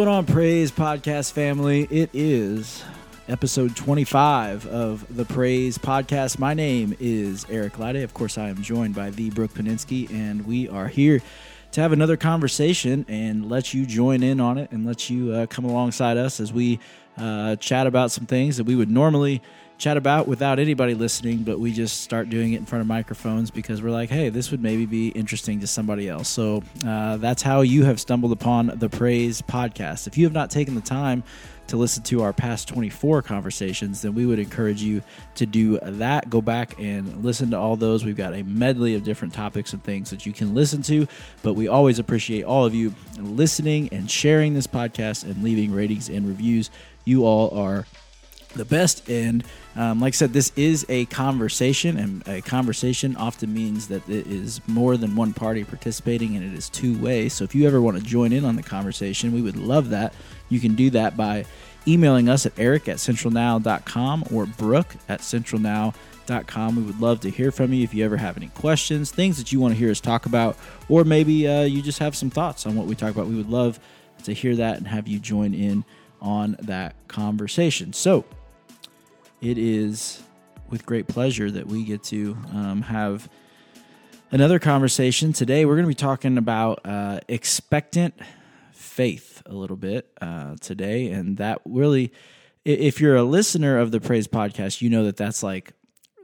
Going on, Praise Podcast family? It is episode 25 of the Praise Podcast. My name is Eric Lade. Of course, I am joined by the Brooke Paninsky, and we are here to have another conversation and let you join in on it and let you uh, come alongside us as we uh, chat about some things that we would normally chat about without anybody listening, but we just start doing it in front of microphones because we're like, hey, this would maybe be interesting to somebody else. So uh, that's how you have stumbled upon the Praise podcast. If you have not taken the time to listen to our past 24 conversations, then we would encourage you to do that. Go back and listen to all those. We've got a medley of different topics and things that you can listen to, but we always appreciate all of you listening and sharing this podcast and leaving ratings and reviews. You all are the best. And um, like I said, this is a conversation, and a conversation often means that it is more than one party participating and it is two ways. So if you ever want to join in on the conversation, we would love that. You can do that by emailing us at eric at centralnow.com or brooke at centralnow.com. We would love to hear from you if you ever have any questions, things that you want to hear us talk about, or maybe uh, you just have some thoughts on what we talk about. We would love to hear that and have you join in on that conversation. So, it is with great pleasure that we get to um, have another conversation today. We're going to be talking about uh, expectant faith a little bit uh, today, and that really, if you're a listener of the Praise podcast, you know that that's like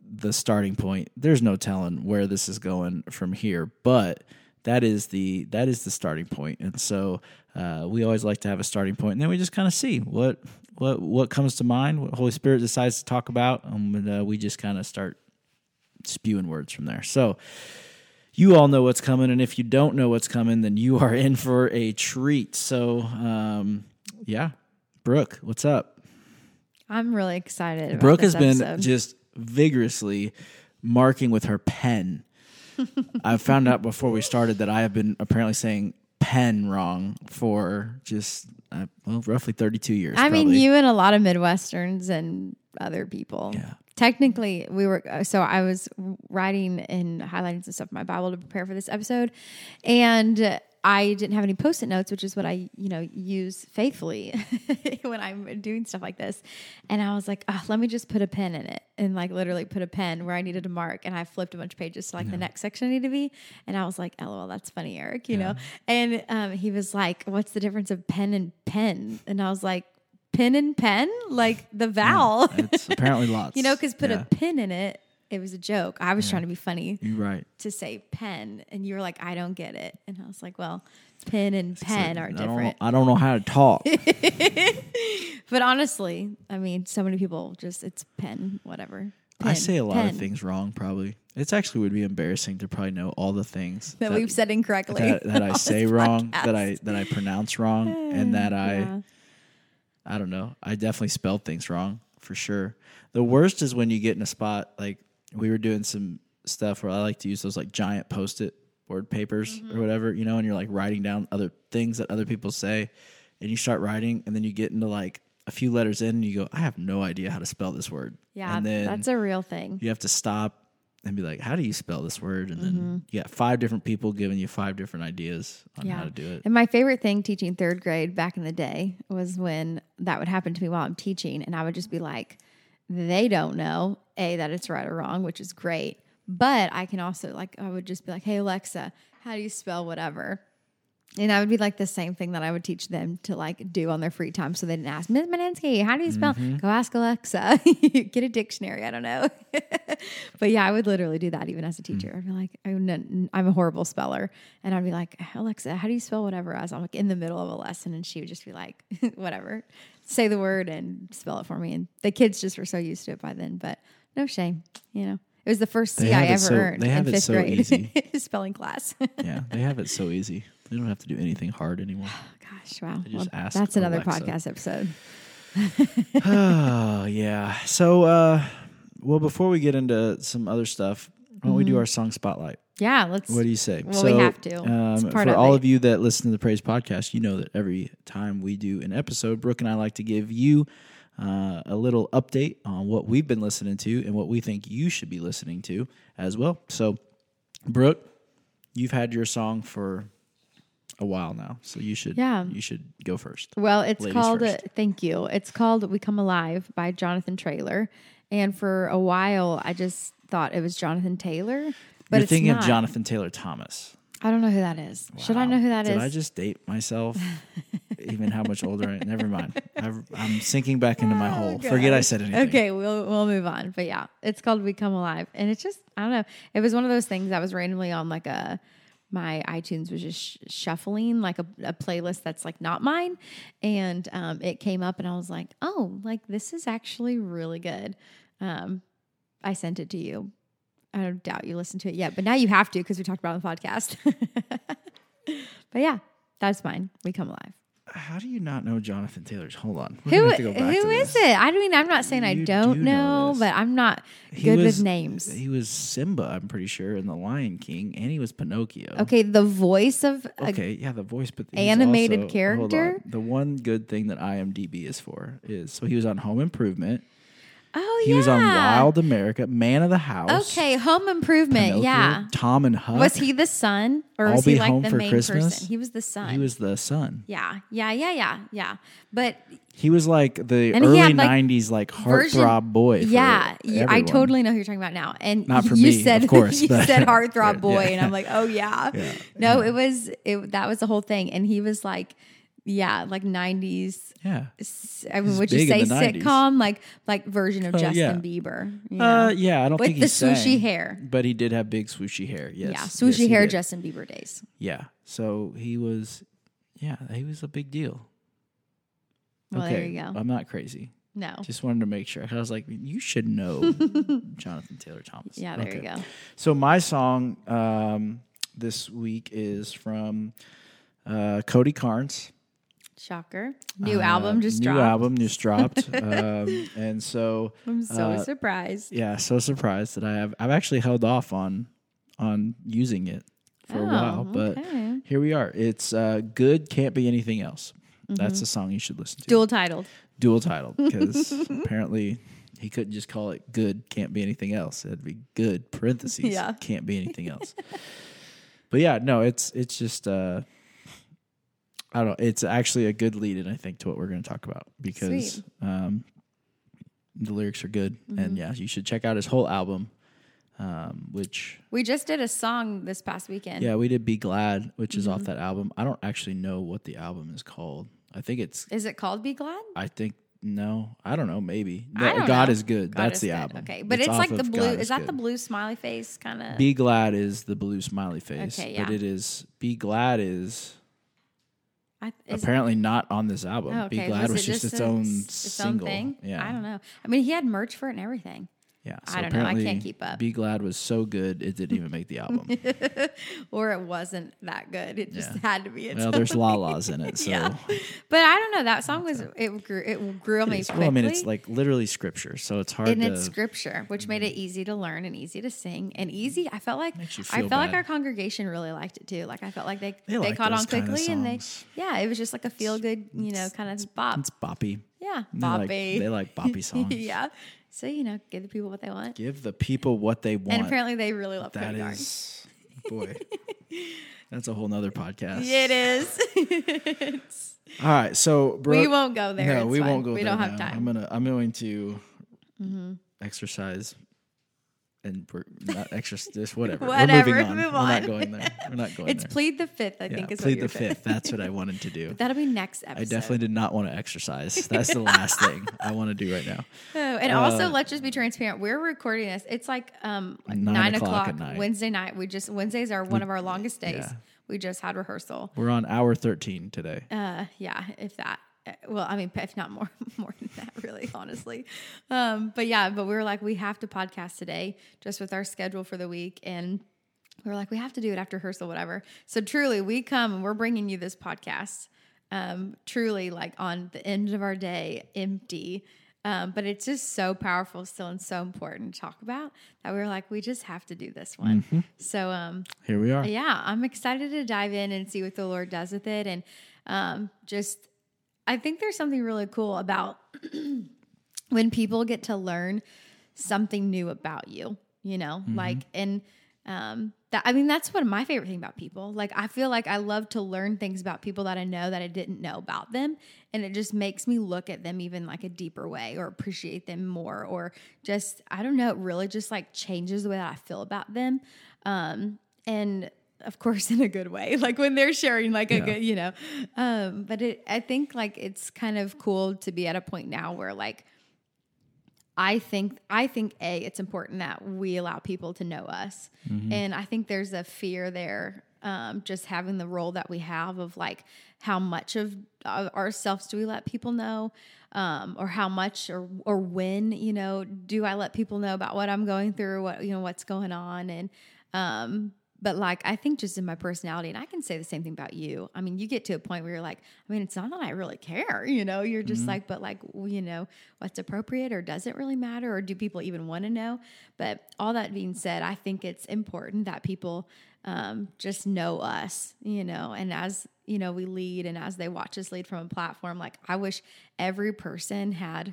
the starting point. There's no telling where this is going from here, but that is the that is the starting point. and so uh, we always like to have a starting point, and then we just kind of see what what what comes to mind, what Holy Spirit decides to talk about, um, and uh, we just kind of start spewing words from there. So you all know what's coming, and if you don't know what's coming, then you are in for a treat. So um, yeah, Brooke, what's up? I'm really excited. Brooke has episode. been just vigorously marking with her pen. I found out before we started that I have been apparently saying pen wrong for just uh, well, roughly 32 years. I mean, you and a lot of Midwesterns and other people. Yeah. Technically, we were uh, so I was writing and highlighting some stuff in my Bible to prepare for this episode, and I didn't have any post-it notes, which is what I you know use faithfully when I'm doing stuff like this. And I was like, oh, let me just put a pen in it, and like literally put a pen where I needed to mark, and I flipped a bunch of pages to like the next section I need to be, and I was like, lol, that's funny, Eric, you know. And um, he was like, what's the difference of pen and pen? And I was like. Pin and pen, like the vowel. It's apparently lots. You know, because put Yeah. a pin in it. It was a joke. I was trying to be funny You're right. to say pen, and you were like, "I don't get it," and I was like, "Well, pen and pen are I don't, different." I don't know how to talk. But honestly, I mean, so many people just it's pen, whatever. I say a lot pen of things wrong. Probably it's actually would be embarrassing to probably know all the things that, we've said incorrectly. that, that I say wrong, podcast. that I that I pronounce wrong, and that I Yeah. I don't know. I definitely spelled things wrong for sure. The worst is when you get in a spot like we were doing some stuff where I like to use those like giant post-it board papers Mm-hmm. or whatever, you know, and you're like writing down other things that other people say, and you start writing, and then you get into like a few letters in, and you go, I have no idea how to spell this word. yeah, and then that's a real thing. you have to stop and be like, how do you spell this word? And Mm-hmm. then you got five different people giving you five different ideas on Yeah. how to do it. And my favorite thing teaching third grade back in the day was when that would happen to me while I'm teaching, and I would just be like, they don't know, A, that it's right or wrong, which is great. But I can also, like, I would just be like, hey, Alexa, how do you spell whatever? And that would be like the same thing that I would teach them to like do on their free time. So they didn't ask Ms. Maninsky, how do you spell? Mm-hmm. Go ask Alexa. Get a dictionary. I don't know. but yeah, I would literally do that even as a Mm. teacher. I'd be like, I'm I'm a horrible speller. And I'd be like, Alexa, how do you spell whatever? As I'm like in the middle of a lesson and she would just be like, whatever, say the word and spell it for me. And the kids just were so used to it by then, but no shame, you know. It was the first C I ever so- earned they have in it fifth so grade easy. spelling class. yeah, they have it so easy. They don't have to do anything hard anymore. Gosh, wow. Well, that's another Alexa. podcast episode. oh yeah. So, uh, well, before we get into some other stuff, why don't we do our song spotlight? Yeah, let's. What do you say? Well, we have to. Um, for of all it. of you that listen to the Praise Podcast, you know that every time we do an episode, Brooke and I like to give you uh, a little update on what we've been listening to and what we think you should be listening to as well. So, Brooke, you've had your song for a while now, so you should Yeah. you should go first. Well, it's Ladies called. First. thank you. It's called "We Come Alive" by Jonathan Traylor. And for a while, I just thought it was Jonathan Taylor, but You're it's thinking not. of Jonathan Taylor Thomas. I don't know who that is. Should I know who that is? Did I just date myself? Even how much older I Never mind. I've, I'm sinking back into my hole. Forget I said anything. Oh, Okay, we'll we'll move on. But yeah, it's called "We Come Alive," and it's just I don't know. It was one of those things that was randomly on like a my iTunes was just sh- shuffling like a, a playlist that's like not mine, and um, it came up, and I was like, oh, like this is actually really good. Um, I sent it to you. I don't doubt you listened to it yet, but now you have to because we talked about it on the podcast. but yeah, that's mine. We come alive. How do you not know Jonathan Taylor's? Hold on. We're Who gonna have to go back who is this. it? I mean, I'm not saying I don't do know know, but I'm not He good was- with names. He was Simba, I'm pretty sure, in The Lion King, and he was Pinocchio. Okay, the voice of Okay, yeah, the voice, but Animated also- character? on. The one good thing that IMDb is for is so he was on Home Improvement. Oh yeah. He yeah, was on Wild America, Man of the House. Okay, Home Improvement. Pinocchio, Yeah, Tom and Huck. was he the son or I'll was he like the main Christmas? person? He was the son. He was the son. yeah, yeah, yeah, yeah, yeah. But He was like the early had, like, '90s like heartthrob boy. yeah, you- I totally know who you're talking about now. And Not for you me, said of course, you but- said heartthrob boy, Yeah. and I'm like, oh yeah. Yeah. No, it was it. That was the whole thing, and he was like, yeah, like '90s. Yeah. I mean, would you say in the 90s. sitcom like like version of Oh, Justin yeah. Bieber? you Uh, yeah, I don't with think the he sang, swooshy hair. but he did have big swooshy hair. Yes, yeah, yes, swooshy he hair. Justin Bieber days. Yeah, so he was, yeah, he was a big deal. Well, okay, there you go. I'm not crazy. No, Just wanted to make sure. I was like, you should know Jonathan Taylor Thomas. yeah, there Okay. you go. So my song um, this week is from uh, Cody Carnes. Shocker, new Uh, album just new dropped. album just dropped, um, and so I'm so uh, surprised. yeah, so surprised that I have. I've actually held off on on using it for a Oh, while, but okay. here we are. It's uh, good. Can't be anything else. Mm-hmm. That's the song you should listen to. Dual titled. Dual titled because apparently he couldn't just call it good. Can't be anything else. It'd be good parentheses. Yeah. Can't be anything else. but yeah, no, it's it's just. uh I don't know. It's actually a good lead in, I think, to what we're going to talk about because um, the lyrics are good, Mm-hmm. and yeah, you should check out his whole album. Um, which We just did a song this past weekend. yeah, we did "Be Glad," which is Mm-hmm. off that album. I don't actually know what the album is called. I think it's. Is it called Be Glad? I think no. I don't know. Maybe I don't God know. is good. God That's is the good. album. Okay, but it's, off like the blue. God Is that Good. the blue smiley face kind of? Be glad is the blue smiley face. Okay, yeah. But it is be glad is I, apparently not on this album. oh, okay. Be glad was, it just, its own its single. own thing? Yeah. I don't know. I mean, he had merch for it and everything. Yeah. I don't know. I can't keep up. Be glad was so good it didn't even make the album. or it wasn't that good. It just Yeah. had to be. Its well, there's la la's in it, so yeah, but I don't know. That song was it grew it grew on me quickly. well, I mean, it's like literally scripture, so it's hard and to. it's scripture, which made it easy to learn and easy to sing and easy. I felt like I felt like our congregation really liked it too. Like I felt like they They they, caught on quickly and they yeah, it was just like a feel good, you know, kind of bop. it's boppy. Yeah, They like, boppy. they like boppy songs. yeah. So you know, give the people what they want, Give the people what they want. and apparently they really love That Cody is, boy, that's a whole nother podcast. It is. All right, so we won't go there. no, we fine. won't go there. We there. don't have now. time. Mm-hmm. I'm gonna, I'm going to exercise and we're not exercise, whatever. Whatever, We're moving on. move We're not going there. We're not going there. it's there. plead the fifth. I yeah, think is plead the fifth. That's what I wanted to do. That'll be next episode. I definitely did not want to exercise. That's the last thing I want to do right now. Oh, and Uh, also, let's just be transparent. We're recording this. It's like um like Nine nine, o'clock o'clock, at night. Wednesday night. We just Wednesdays are one of our longest days. yeah. We just had rehearsal. We're on hour 13 today. Uh, yeah, if that. Uh, Well, I mean, if not more, more than that, really, honestly. Um, but yeah, but we were like, we have to podcast today, just with our schedule for the week, and we were like, we have to do it after rehearsal, whatever. So truly, we come and we're bringing you this podcast. Um, truly, like on the end of our day, empty. Um, but it's just so powerful still and so important to talk about that we were like, we just have to do this one. So um, Here we are. yeah, I'm excited to dive in and see what the Lord does with it. And um, just, I think there's something really cool about when people get to learn something new about you, you know, like, and um, that I mean, that's one of my favorite thing about people. Like, I feel like I love to learn things about people that I know that I didn't know about them, and it just makes me look at them even like a deeper way, or appreciate them more, or just I don't know. It really just like changes the way that I feel about them, um, and of course in a good way like when they're sharing like a good you know um but it i think like it's kind of cool to be at a point now where like I think I think a it's important that we allow people to know us, and I think there's a fear there, um, just having the role that we have of like how much of ourselves do we let people know, um, or how much or or when you know do I let people know about what I'm going through, what you know what's going on, and um, but like I think just in my personality, and I can say the same thing about you. I mean, you get to a point where you're like, I mean, it's not that I really care, you know. You're just like, but like, you know, what's appropriate, or does it really matter, or do people even want to know? But all that being said, I think it's important that people um, just know us, you know, and as you know, we lead, and as they watch us lead from a platform, like I wish every person had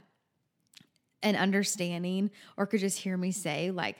an understanding or could just hear me say like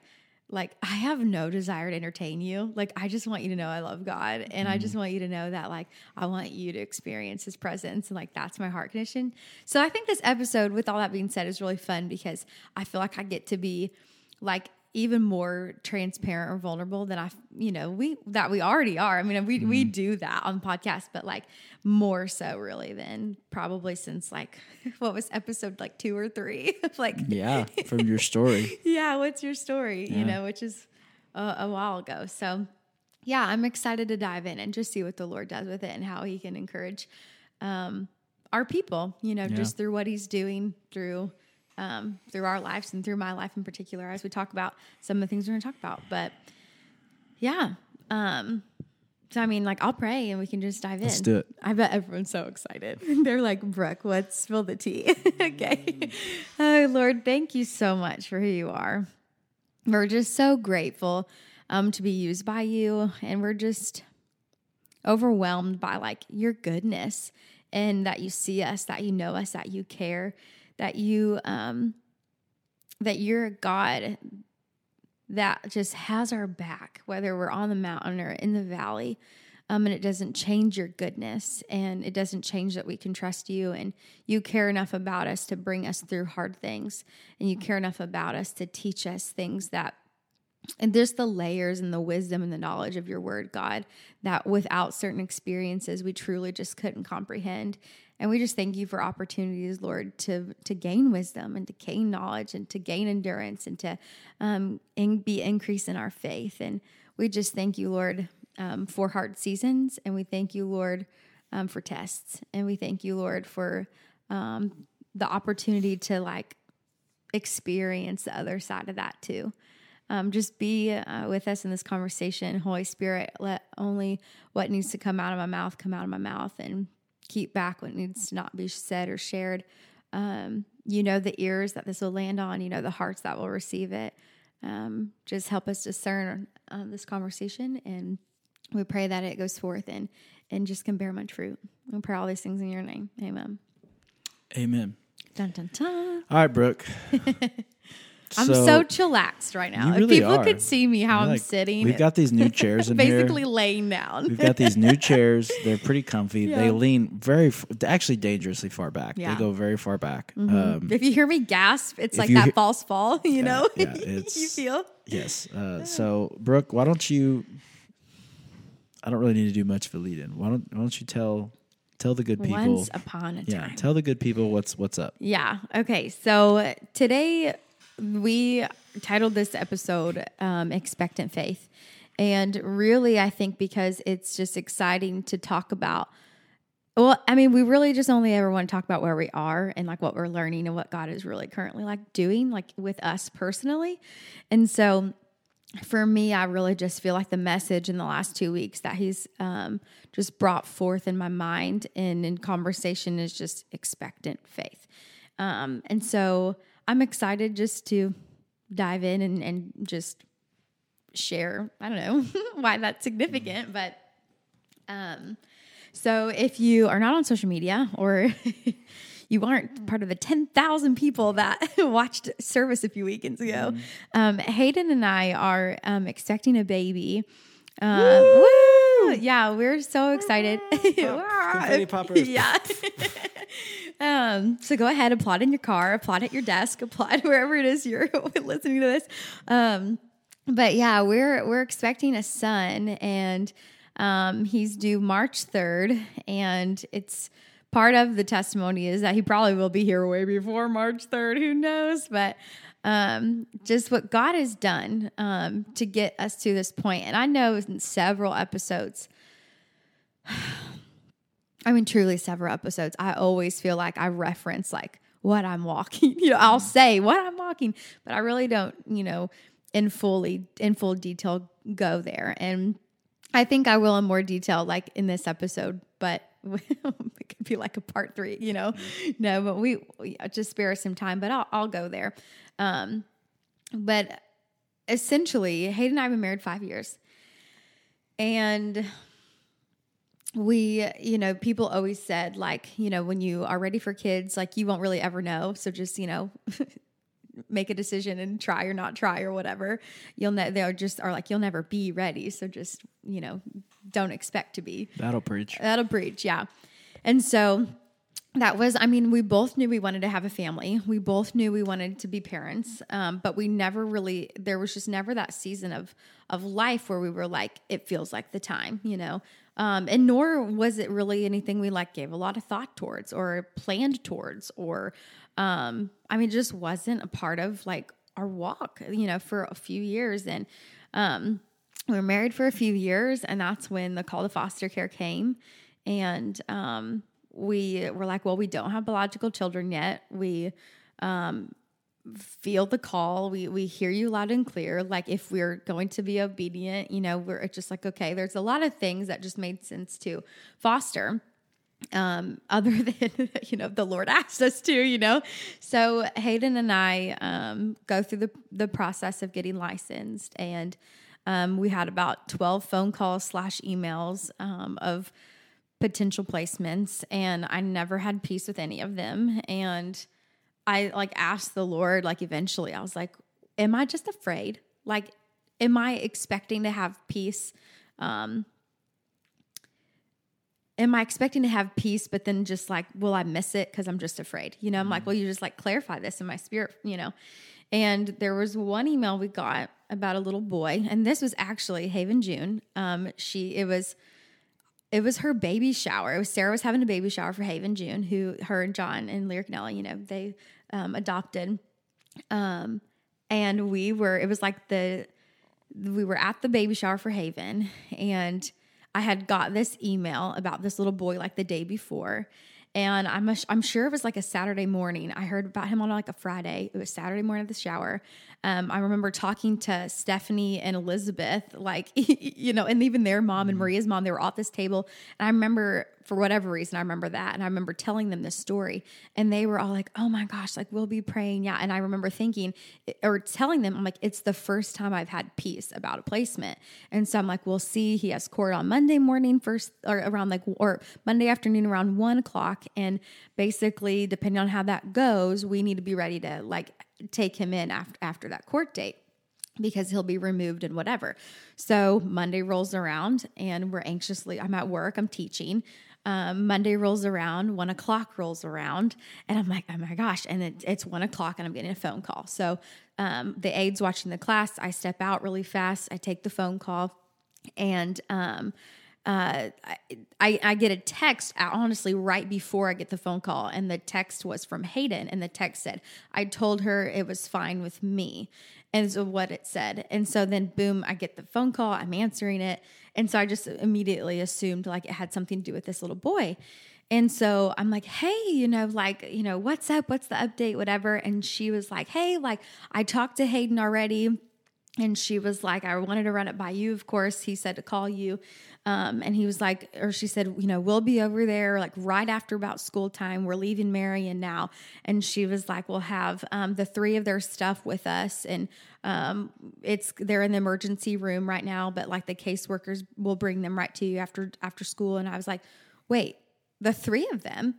like I have no desire to entertain you. Like I just want you to know I love God and I just mm-hmm. want you to know that like I want you to experience his presence and like that's my heart condition. So I think this episode with all that being said is really fun because I feel like I get to be like even more transparent or vulnerable than I, you know, we that we already are. I mean, we we do that on podcasts, but like more so really than probably since like what was episode like two or three, like Yeah, from your story. yeah, what's your story? Yeah. You know, which is a, a while ago. So, yeah, I'm excited to dive in and just see what the Lord does with it and how He can encourage um, our people. You know, Yeah. just through what He's doing through um, through our lives and through my life in particular, as we talk about some of the things we're going to talk about. But yeah, um, so I mean, like I'll pray and we can just dive Let's in. do it. I bet everyone's so excited. They're like, Brooke, let's spill the tea? okay. Oh, Lord, thank you so much for who you are. We're just so grateful um, to be used by you. And we're just overwhelmed by like your goodness and that you see us, that you know us, that you care, that you, um, that you're a God that just has our back, whether we're on the mountain or in the valley. Um, and it doesn't change your goodness and it doesn't change that we can trust you and you care enough about us to bring us through hard things and you care enough about us to teach us things that and there's the layers and the wisdom and the knowledge of your word, God, that without certain experiences we truly just couldn't comprehend. And we just thank you for opportunities, Lord, to to gain wisdom and to gain knowledge and to gain endurance and to um, in, be increase in our faith. And we just thank you, Lord, um, for hard seasons, and we thank you, Lord, um, for tests, and we thank you, Lord, for um, the opportunity to like experience the other side of that too um, just be uh, with us in this conversation. Holy Spirit, let only what needs to come out of my mouth come out of my mouth and keep back what needs to not be said or shared. Um, you know the ears that this will land on, you know the hearts that will receive it. Um, just help us discern um, this conversation, and we pray that it goes forth and and just can bear much fruit. We pray all these things in your name. Amen. Amen. Dun dun dun. All right, Brooke. I'm so, chillaxed right now. You if people are. could see me how You're I'm like- sitting, We've got these new chairs in basically here. laying down. We've got these new chairs. They're pretty comfy. They lean very, f- actually dangerously far back. Yeah. Mm-hmm. They go very far back. Um, if you hear me gasp, it's like that hear- false fall, you know? yeah, you feel? yes. Uh, so, Brooke, why don't you? I don't really need to do much of a lead in. Why don't Why don't you tell tell the good people? Once upon a time. yeah, tell the good people what's what's up. Yeah. Okay. So today we titled this episode um, Expectant Faith. And really, I think because it's just exciting to talk about. Well, I mean, we really just only ever want to talk about where we are and like what we're learning and what God is really currently like doing, like with us personally. And so for me, I really just feel like the message in the last two weeks that he's um, just brought forth in my mind and in conversation is just expectant faith. Um, and so I'm excited just to dive in and, and just share, I don't know why that's significant, but um, so if you are not on social media or you aren't part of the 10,000 people that watched service a few weekends ago. Mm-hmm. Um, Hayden and I are um, expecting a baby. Um, woo! Yeah, we're so excited. Poppers. yeah. Um, so go ahead, applaud in your car, applaud at your desk, applaud wherever it is you're listening to this. Um, but yeah, we're we're expecting a son, and um, he's due March third, and it's part of the testimony is that he probably will be here way before March third. Who knows? But um, just what God has done um, to get us to this point, and I know in several episodes. I mean, truly several episodes. I always feel like I reference like what I'm walking. You know, I'll mm. say what I'm walking, but I really don't, you know, in fully in full detail go there. And I think I will in more detail, like in this episode, but it could be like a part three, you know. Mm. No, but we, we uh, just spare us some time, but I'll I'll go there. Um, but essentially, Hayden and I have been married five years, and we, you know, people always said, like, you know, when you are ready for kids, like, you won't really ever know. So just, you know, make a decision and try or not try or whatever. You'll, ne- they'll just are like, you'll never be ready. So just, you know, don't expect to be. That'll preach. That'll preach. Yeah. And so, that was i mean we both knew we wanted to have a family we both knew we wanted to be parents um, but we never really there was just never that season of of life where we were like it feels like the time you know um, and nor was it really anything we like gave a lot of thought towards or planned towards or um, i mean it just wasn't a part of like our walk you know for a few years and um, we were married for a few years and that's when the call to foster care came and um, we were like, well, we don't have biological children yet. We um, feel the call. We we hear you loud and clear. Like if we're going to be obedient, you know, we're just like, okay, there's a lot of things that just made sense to foster. Um, other than you know the Lord asked us to, you know, so Hayden and I um, go through the the process of getting licensed, and um, we had about twelve phone calls slash emails um, of potential placements and I never had peace with any of them. And I like asked the Lord, like eventually, I was like, Am I just afraid? Like, am I expecting to have peace? Um, am I expecting to have peace, but then just like, will I miss it because I'm just afraid? You know, I'm like, well, you just like clarify this in my spirit, you know. And there was one email we got about a little boy, and this was actually Haven June. Um, she it was it was her baby shower. It was Sarah was having a baby shower for Haven June, who her and John and Lyric Nelly, you know, they um, adopted. Um, and we were, it was like the, we were at the baby shower for Haven, and I had got this email about this little boy like the day before. And I'm, a, I'm sure it was like a Saturday morning. I heard about him on like a Friday. It was Saturday morning at the shower. Um, I remember talking to Stephanie and Elizabeth, like, you know, and even their mom and Maria's mom, they were at this table. And I remember, for whatever reason, I remember that. And I remember telling them this story. And they were all like, oh my gosh, like, we'll be praying. Yeah. And I remember thinking, or telling them, I'm like, it's the first time I've had peace about a placement. And so I'm like, we'll see. He has court on Monday morning, first, or around like, or Monday afternoon around one o'clock. And basically, depending on how that goes, we need to be ready to like take him in after, after that court date because he'll be removed and whatever. So Monday rolls around and we're anxiously, I'm at work, I'm teaching. Um, Monday rolls around, one o'clock rolls around, and I'm like, oh my gosh. And it, it's one o'clock and I'm getting a phone call. So um, the aide's watching the class. I step out really fast. I take the phone call and um, uh, I, I get a text uh, honestly right before I get the phone call, and the text was from Hayden, and the text said, "I told her it was fine with me," so what it said, and so then boom, I get the phone call, I'm answering it, and so I just immediately assumed like it had something to do with this little boy. And so I'm like, hey, you know, like, you know, what's up? What's the update? Whatever. And she was like, hey, like, I talked to Hayden already. And she was like, I wanted to run it by you, of course. He said to call you. Um, and he was like, or she said, you know, we'll be over there like right after about school time. We're leaving Marion now. And she was like, we'll have um, the three of their stuff with us. And um, it's they're in the emergency room right now, but like the caseworkers will bring them right to you after after school. And I was like, wait, the three of them?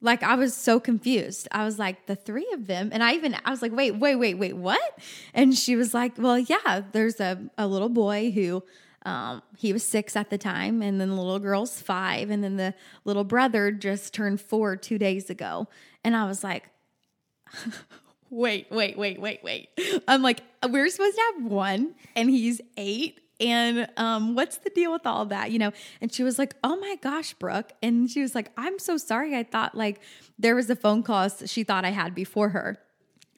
Like I was so confused. I was like, the three of them. And I even, I was like, wait, wait, wait, wait, what? And she was like, well, yeah, there's a, a little boy who, um, he was six at the time, and then the little girl's five, and then the little brother just turned four two days ago. And I was like, wait, wait, wait, wait, wait. I'm like, we're supposed to have one, and he's eight and um, what's the deal with all that you know and she was like oh my gosh brooke and she was like i'm so sorry i thought like there was a phone call she thought i had before her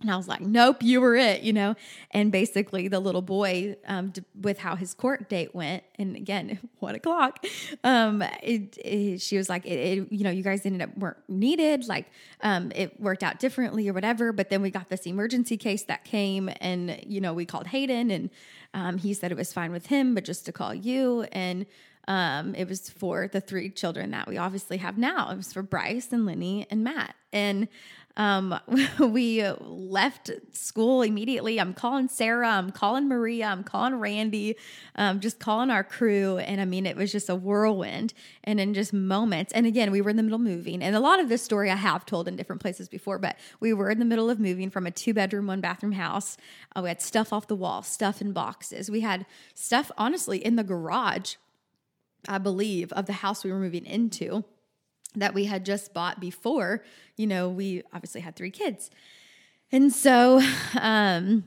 and I was like, nope, you were it, you know? And basically, the little boy, um, d- with how his court date went, and again, one o'clock, um, it, it, she was like, it, you know, you guys ended up weren't needed. Like, um, it worked out differently or whatever. But then we got this emergency case that came, and, you know, we called Hayden, and um, he said it was fine with him, but just to call you. And, um, it was for the three children that we obviously have now. It was for Bryce and Lenny and Matt. And um, we left school immediately. I'm calling Sarah, I'm calling Maria, I'm calling Randy, um, just calling our crew. And I mean, it was just a whirlwind and in just moments. And again, we were in the middle of moving. And a lot of this story I have told in different places before, but we were in the middle of moving from a two bedroom, one bathroom house. Uh, we had stuff off the wall, stuff in boxes. We had stuff, honestly, in the garage I believe, of the house we were moving into that we had just bought before, you know, we obviously had three kids. And so, um,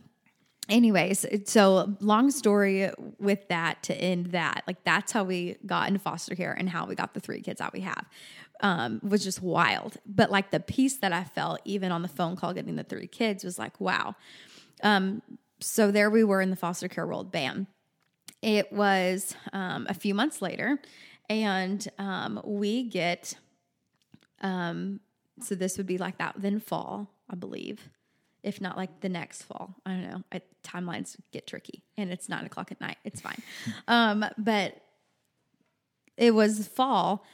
anyways, so long story with that to end that, like that's how we got into foster care and how we got the three kids that we have. Um, was just wild. But like the peace that I felt, even on the phone call getting the three kids, was like, wow. Um, so there we were in the foster care world, bam it was um, a few months later, and um, we get, um, so this would be like that, then fall, I believe, if not like the next fall. I don't know. I, timelines get tricky, and it's nine o'clock at night. It's fine. um, but it was fall,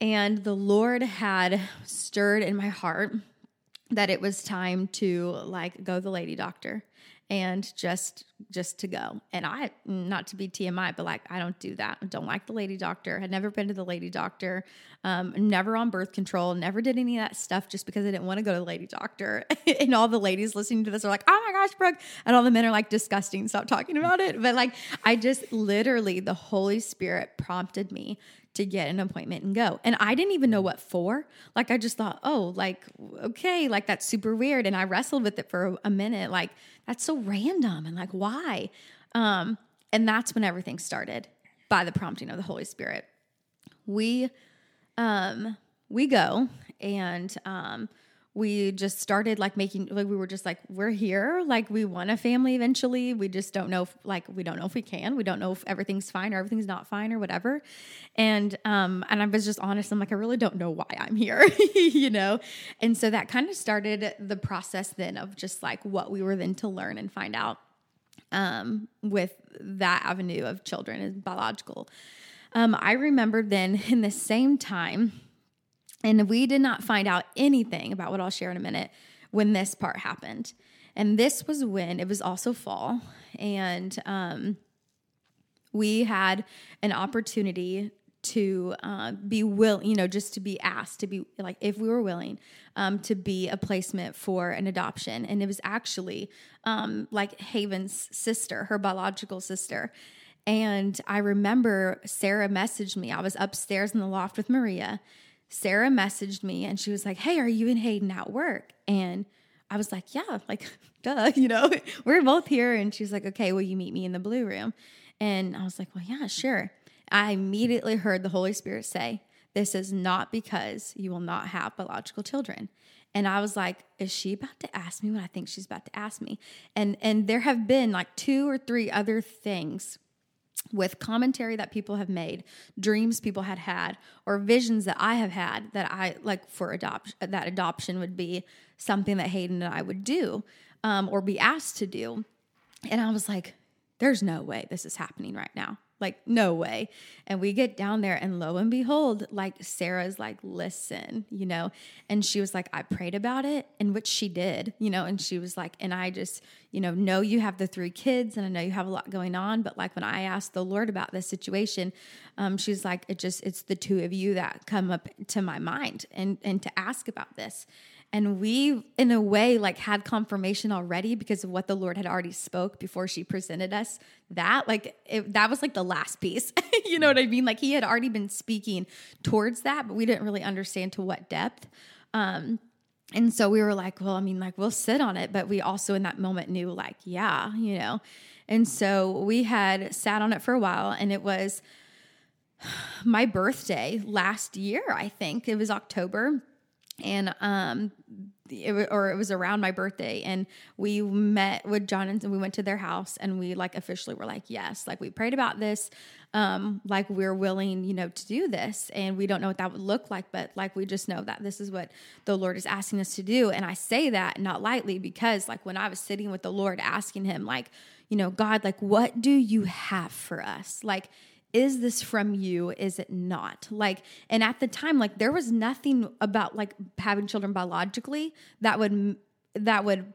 and the Lord had stirred in my heart that it was time to like go the lady doctor and just just to go. And I not to be TMI, but like I don't do that. I don't like the lady doctor. Had never been to the lady doctor. Um, never on birth control. Never did any of that stuff just because I didn't want to go to the lady doctor. and all the ladies listening to this are like, "Oh my gosh, Brooke!" And all the men are like, "Disgusting! Stop talking about it." But like, I just literally the Holy Spirit prompted me to get an appointment and go. And I didn't even know what for. Like I just thought, oh, like okay, like that's super weird. And I wrestled with it for a minute. Like that's so random and like why? Um, and that's when everything started by the prompting of the Holy Spirit. We um we go and um we just started like making like we were just like we're here. Like we want a family eventually. We just don't know if, like we don't know if we can. We don't know if everything's fine or everything's not fine or whatever. And um and i was just honest. I'm like i really don't know why i'm here you know? And so that kind of started the process then of just like what we were then to learn and find out um with that avenue of children is biological um i remember then in the same time and we did not find out anything about what I'll share in a minute when this part happened. And this was when it was also fall. And um, we had an opportunity to uh, be willing, you know, just to be asked to be like, if we were willing um, to be a placement for an adoption. And it was actually um, like Haven's sister, her biological sister. And I remember Sarah messaged me. I was upstairs in the loft with Maria Sarah messaged me and she was like, Hey, are you and Hayden at work? And I was like, Yeah, like, duh, you know, we're both here. And she's like, Okay, will you meet me in the blue room? And I was like, Well, yeah, sure. I immediately heard the Holy Spirit say, This is not because you will not have biological children. And I was like, is she about to ask me what I think she's about to ask me? And and there have been like two or three other things with commentary that people have made, dreams people had had, or visions that I have had that I like for adoption, that adoption would be something that Hayden and I would do um, or be asked to do. And I was like, there's no way this is happening right now. Like, no way. And we get down there, and lo and behold, like Sarah's like, listen, you know, and she was like, I prayed about it, and which she did, you know, and she was like, and I just, you know, know you have the three kids, and I know you have a lot going on, but like when I asked the Lord about this situation, um, she's like, it just, it's the two of you that come up to my mind and and to ask about this and we in a way like had confirmation already because of what the lord had already spoke before she presented us that like it, that was like the last piece. You know what i mean? Like he had already been speaking towards that but we didn't really understand to what depth. Um and so we were like well i mean like we'll sit on it but we also in that moment knew like yeah you know? And so we had sat on it for a while and it was my birthday last year i think. It was october and um it, or it was around my birthday and we met with John and we went to their house and we like officially were like yes like we prayed about this. Um like we're willing you know to do this. And we don't know what that would look like but like we just know that this is what the Lord is asking us to do. And I say that not lightly because like when I was sitting with the Lord asking him like you know God like what do you have for us? Like is this from you? Is it not? Like and at the time like there was nothing about like having children biologically that would that would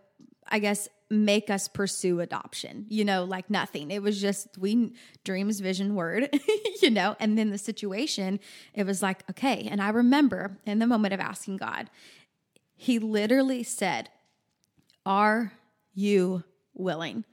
i guess make us pursue adoption you know like nothing. It was just we dreams vision word you know? And then the situation it was like okay and i remember in the moment of asking god he literally said are you willing?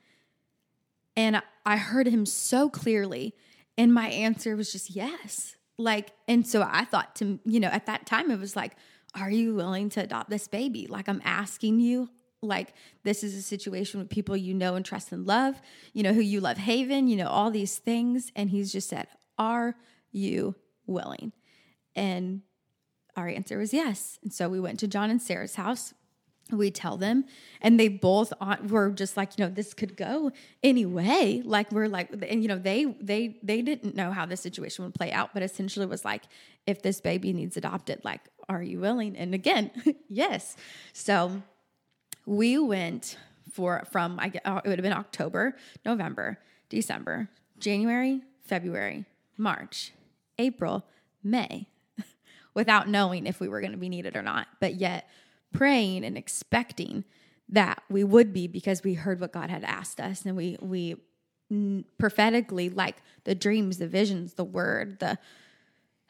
And i heard him so clearly and my answer was just yes. Like, and so I thought to, you know, at that time, it was like, are you willing to adopt this baby? Like, I'm asking you, like, this is a situation with people you know and trust and love, you know, who you love Haven, you know, all these things. And he's just said, are you willing? And our answer was yes. And so we went to John and Sarah's house we tell them and they both were just like you know this could go anyway. Like we're like and you know they they they didn't know how the situation would play out but essentially was like if this baby needs adopted like are you willing? And again yes. So we went for from i get uh, it would have been october november december january february march april may without knowing if we were going to be needed or not. But yet praying and expecting that we would be because we heard what God had asked us and we we prophetically like the dreams, the visions, the word, the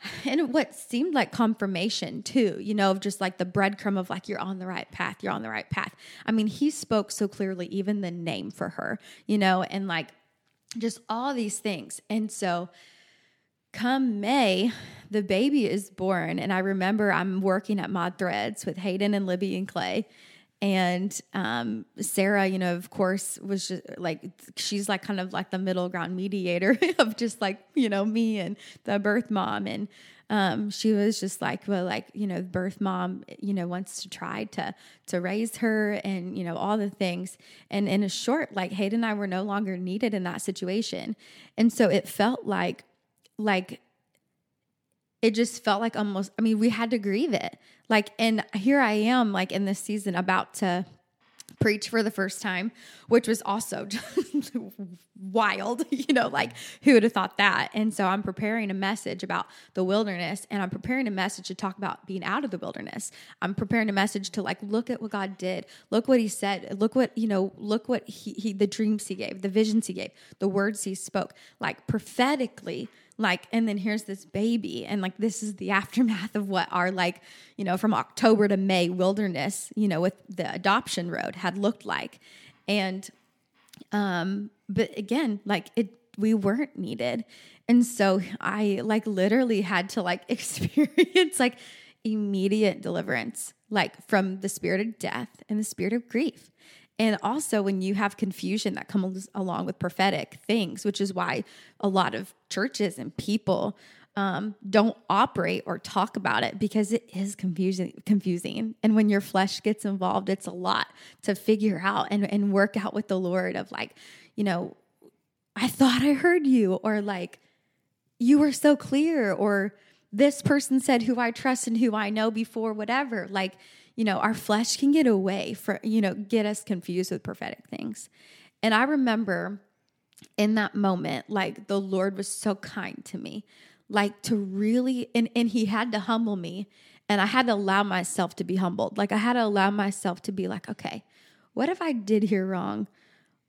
and what seemed like confirmation too, you know, of just like the breadcrumb of like, you're on the right path, you're on the right path. I mean, he spoke so clearly, even the name for her, you know, and like just all these things. And so come May, the baby is born. And I remember I'm working at Mod Threads with Hayden and Libby and Clay. And um, Sarah, you know, of course, was just like, she's like kind of like the middle ground mediator of just like, you know, me and the birth mom. And um, she was just like, well, like, you know, birth mom, you know, wants to try to, to raise her and, you know, all the things. And in a short, like Hayden and I were no longer needed in that situation. And so it felt like like it just felt like almost i mean we had to grieve it. Like and here i am like in this season about to preach for the first time which was also just wild you know like who would have thought that? And so i'm preparing a message about the wilderness and i'm preparing a message to talk about being out of the wilderness. I'm preparing a message to like look at what god did. Look what he said. Look what you know look what he, he the dreams he gave the visions he gave the words he spoke. Like prophetically like and then here's this baby and like this is the aftermath of what our like you know from october to may wilderness you know with the adoption road had looked like. And um but again like it we weren't needed. And so i like literally had to like experience like immediate deliverance like from the spirit of death and the spirit of grief and also, when you have confusion that comes along with prophetic things, which is why a lot of churches and people um, don't operate or talk about it because it is confusing. Confusing, and when your flesh gets involved, it's a lot to figure out and and work out with the Lord. Of like, you know, I thought I heard you, or like, you were so clear, or this person said who I trust and who I know before, whatever. Like you know, our flesh can get away for, you know, get us confused with prophetic things. And I remember in that moment, like the Lord was so kind to me, like to really, and, and He had to humble me. And I had to allow myself to be humbled. Like I had to allow myself to be like, okay, what if I did hear wrong?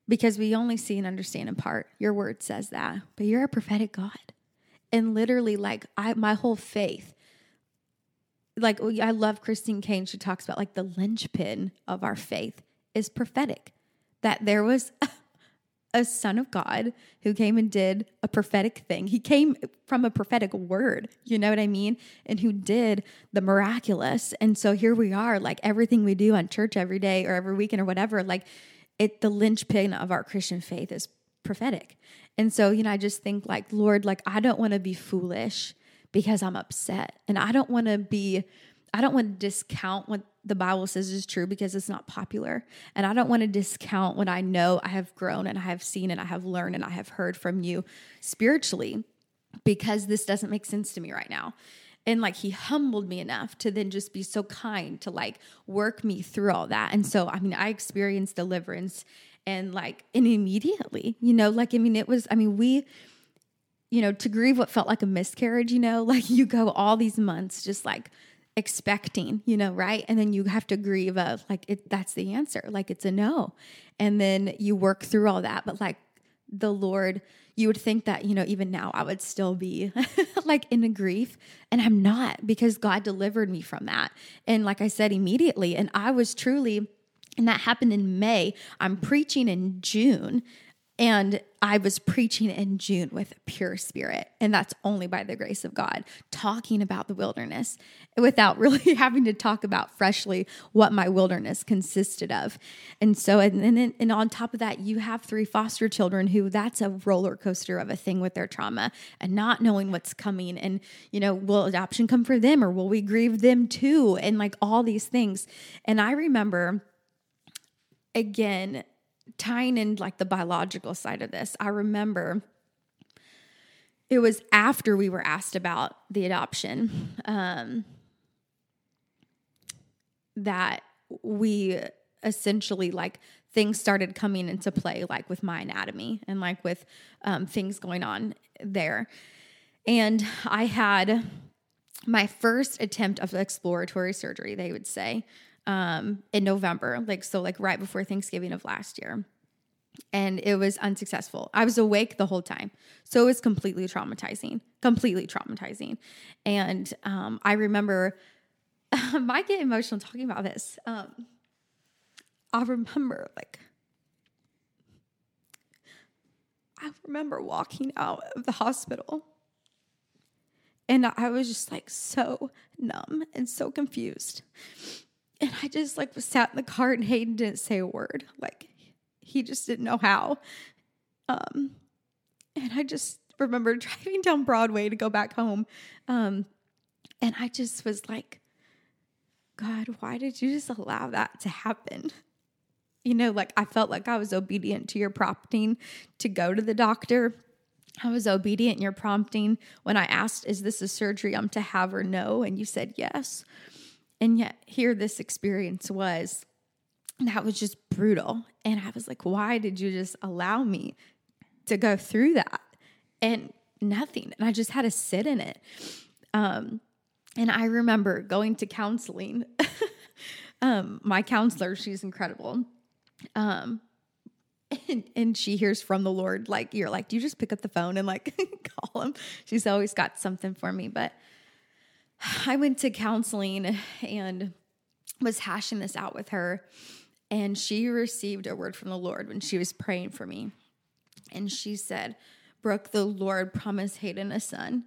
Because we only see and understand in part. Your word says that, but you're a prophetic God. And literally, like I, my whole faith, like oh, I love Christine Caine. She talks about like the linchpin of our faith is prophetic. That there was a son of God who came and did a prophetic thing. He came from a prophetic word, you know what I mean? And who did the miraculous. And so here we are, like everything we do on church every day or every weekend or whatever, like it the linchpin of our Christian faith is prophetic. And so, you know, I just think like, Lord, like I don't want to be foolish because I'm upset. And I don't want to be I don't want to discount what the Bible says is true because it's not popular. And I don't want to discount what I know I have grown and I have seen and I have learned and I have heard from you spiritually because this doesn't make sense to me right now. And like he humbled me enough to then just be so kind to like work me through all that. And so, I mean, I experienced deliverance and like, and immediately, you know, like, I mean, it was, I mean, we, you know, to grieve what felt like a miscarriage, you know, like you go all these months just like, expecting, you know, right? And then you have to grieve of like it that's the answer. Like it's a no. And then you work through all that, but like the Lord, you would think that, you know, even now I would still be like in a grief and I'm not because God delivered me from that. And like I said immediately and I was truly and that happened in May. I'm preaching in June and I was preaching in June with a pure spirit. And that's only by the grace of God, talking about the wilderness without really having to talk about freshly what my wilderness consisted of. And so, and then, and on top of that, you have three foster children who that's a roller coaster of a thing with their trauma and not knowing what's coming. And, you know, will adoption come for them or will we grieve them too? And like all these things. And I remember, again, tying in like the biological side of this, I remember it was after we were asked about the adoption um, that we essentially like things started coming into play, like with my anatomy and like with um, things going on there. And I had my first attempt of exploratory surgery, they would say, um, in November, like so, like right before Thanksgiving of last year. And it was unsuccessful. I was awake the whole time. So it was completely traumatizing, completely traumatizing. And um, I remember, I might get emotional talking about this. Um, I remember, like, I remember walking out of the hospital and I was just like so numb and so confused. And I just like sat in the car and Hayden didn't say a word. Like he just didn't know how. Um, and I just remember driving down Broadway to go back home. Um, and I just was like, God, why did you just allow that to happen? You know, like I felt like I was obedient to your prompting to go to the doctor. I was obedient in your prompting when I asked, Is this a surgery I'm to have or no? And you said yes. And yet, here this experience was that was just brutal. And I was like, why did you just allow me to go through that? And nothing. And I just had to sit in it. Um, and I remember going to counseling. um, my counselor, she's incredible. Um, and, and she hears from the Lord, like, you're like, do you just pick up the phone and like call him? She's always got something for me. But I went to counseling and was hashing this out with her. And she received a word from the Lord when she was praying for me. And she said, Brooke, the Lord promised Hayden a son.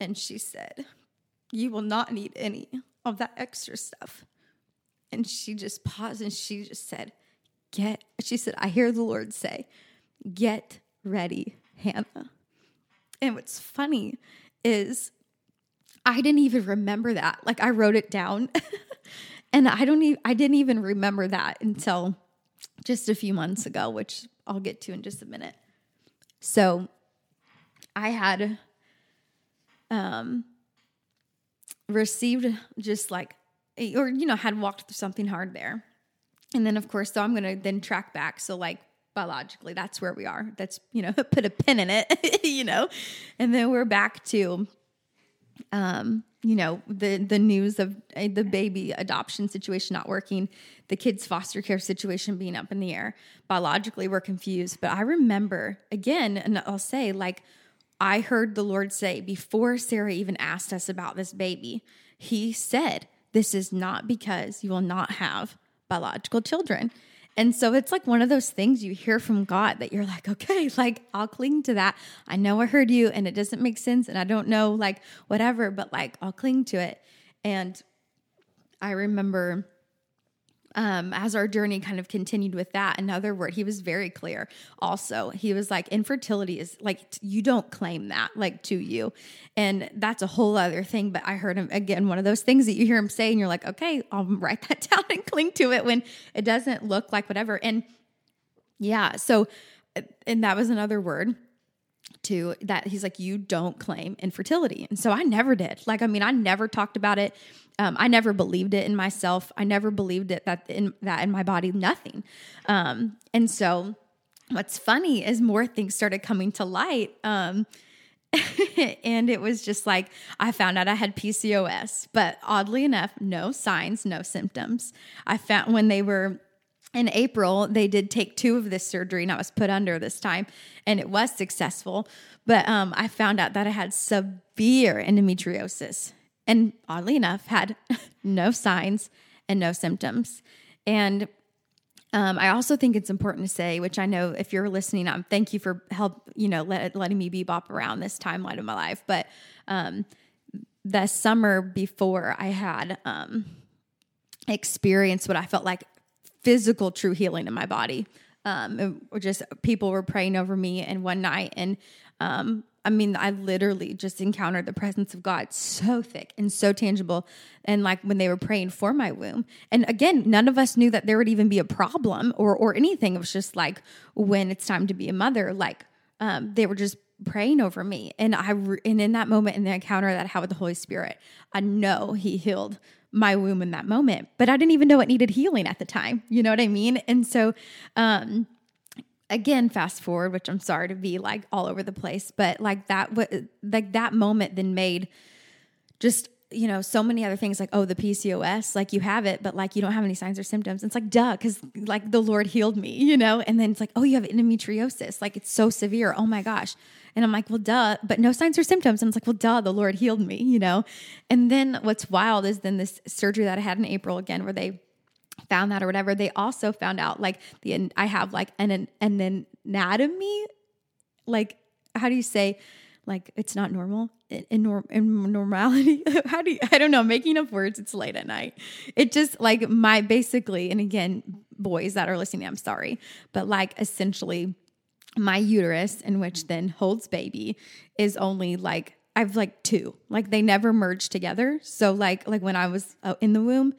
And she said, You will not need any of that extra stuff. And she just paused and she just said, Get, she said, I hear the Lord say, Get ready, Hannah. And what's funny is I didn't even remember that. Like I wrote it down. and I don't even I didn't even remember that until just a few months ago, which I'll get to in just a minute. So I had um received just like or you know had walked through something hard there. And then of course so I'm going to then track back so like biologically. That's where we are. That's, you know, put a pin in it, you know. And then we're back to um, you know, the the news of uh, the baby adoption situation not working, the kids foster care situation being up in the air. Biologically, we're confused, but I remember again, and I'll say like I heard the Lord say before Sarah even asked us about this baby, He said, "This is not because you will not have biological children." And so it's like one of those things you hear from God that you're like, okay, like I'll cling to that. I know I heard you and it doesn't make sense and I don't know, like whatever, but like I'll cling to it. And I remember um, as our journey kind of continued with that, another word, he was very clear also. He was like, infertility is like, you don't claim that like to you. And that's a whole other thing. But I heard him again, one of those things that you hear him say, and you're like, okay, I'll write that down and cling to it when it doesn't look like whatever. And yeah, so, and that was another word to that he's like you don't claim infertility. And so i never did. Like i mean i never talked about it. Um, i never believed it in myself. I never believed it that in that in my body nothing. Um, and so what's funny is more things started coming to light um, and it was just like I found out I had PCOS, but oddly enough, no signs, no symptoms. I found when they were in April, they did take two of this surgery and I was put under this time and it was successful. But um, I found out that I had severe endometriosis and oddly enough, had no signs and no symptoms. And um, I also think it's important to say, which I know if you're listening, um, thank you for help, you know, let, letting me bebop around this timeline of my life. But um, the summer before I had um, experienced what I felt like physical true healing in my body. Um, just people were praying over me, and one night, and um, I mean, I literally just encountered the presence of God so thick and so tangible. And like when they were praying for my womb. And again, none of us knew that there would even be a problem or or anything. It was just like when it's time to be a mother, like um, they were just praying over me. And I and in that moment in the encounter that I had with the Holy Spirit, I know He healed my womb in that moment, but I didn't even know it needed healing at the time. You know what I mean? And so, um, again, fast forward, which I'm sorry to be like all over the place, but like that, what like that moment then made just you know, so many other things like, oh, the PCOS, like you have it, but like you don't have any signs or symptoms. It's like, duh, because like the Lord healed me, you know? And then it's like, oh, you have endometriosis. Like it's so severe. Oh my gosh. And I'm like, well, duh, but no signs or symptoms. And it's like, well, duh, the Lord healed me, you know? And then what's wild is then this surgery that I had in April again, where they found that or whatever, they also found out like the, I have like an, an anatomy, like, how do you say, like it's not normal in, norm, in normality how do you i don't know making up words it's late at night it just like my basically and again boys that are listening i'm sorry but like essentially my uterus, in which then holds baby, is only like I've like two. Like they never merge together. So like like when I was uh, in the womb,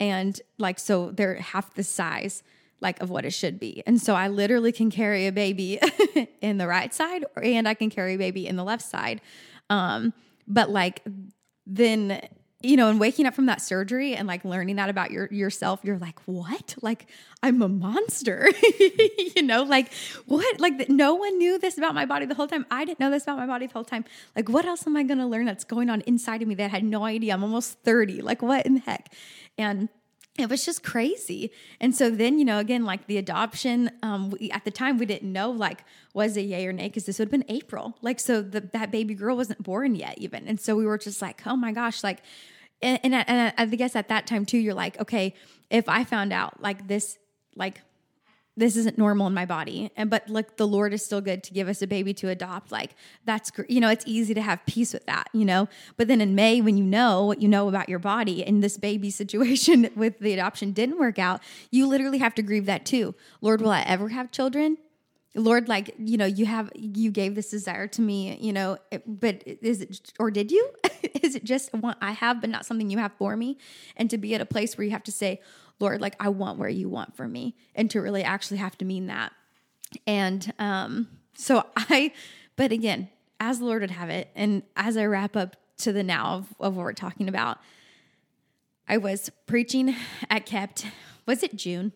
and like so they're half the size like of what it should be. And so I literally can carry a baby in the right side and I can carry a baby in the left side. Um, but like then you know, and waking up from that surgery and like learning that about your yourself, you're like, what? Like I'm a monster, you know, like what? Like no one knew this about my body the whole time. I didn't know this about my body the whole time. Like what else am I going to learn that's going on inside of me that I had no idea? I'm almost 30. Like what in the heck? And it was just crazy. And so then, you know, again, like the adoption, um, we, at the time we didn't know like was it yay or nay because this would have been April. Like so, the, that baby girl wasn't born yet even, and so we were just like, oh my gosh, like, and and, and I, I guess at that time too, you're like, okay, if I found out like this, like this isn't normal in my body. And but like the lord is still good to give us a baby to adopt. Like that's you know it's easy to have peace with that you know? But then in may when you know what you know about your body and this baby situation with the adoption didn't work out you literally have to grieve that too. Lord will i ever have children? Lord like you know you have you gave this desire to me you know but is it or did you? Is it just i have but not something you have for me? And to be at a place where you have to say Lord, like I want where you want for me, and to really actually have to mean that. And um, so I, but again, as the Lord would have it, and as I wrap up to the now of, of what we're talking about, I was preaching at Kept. Was it June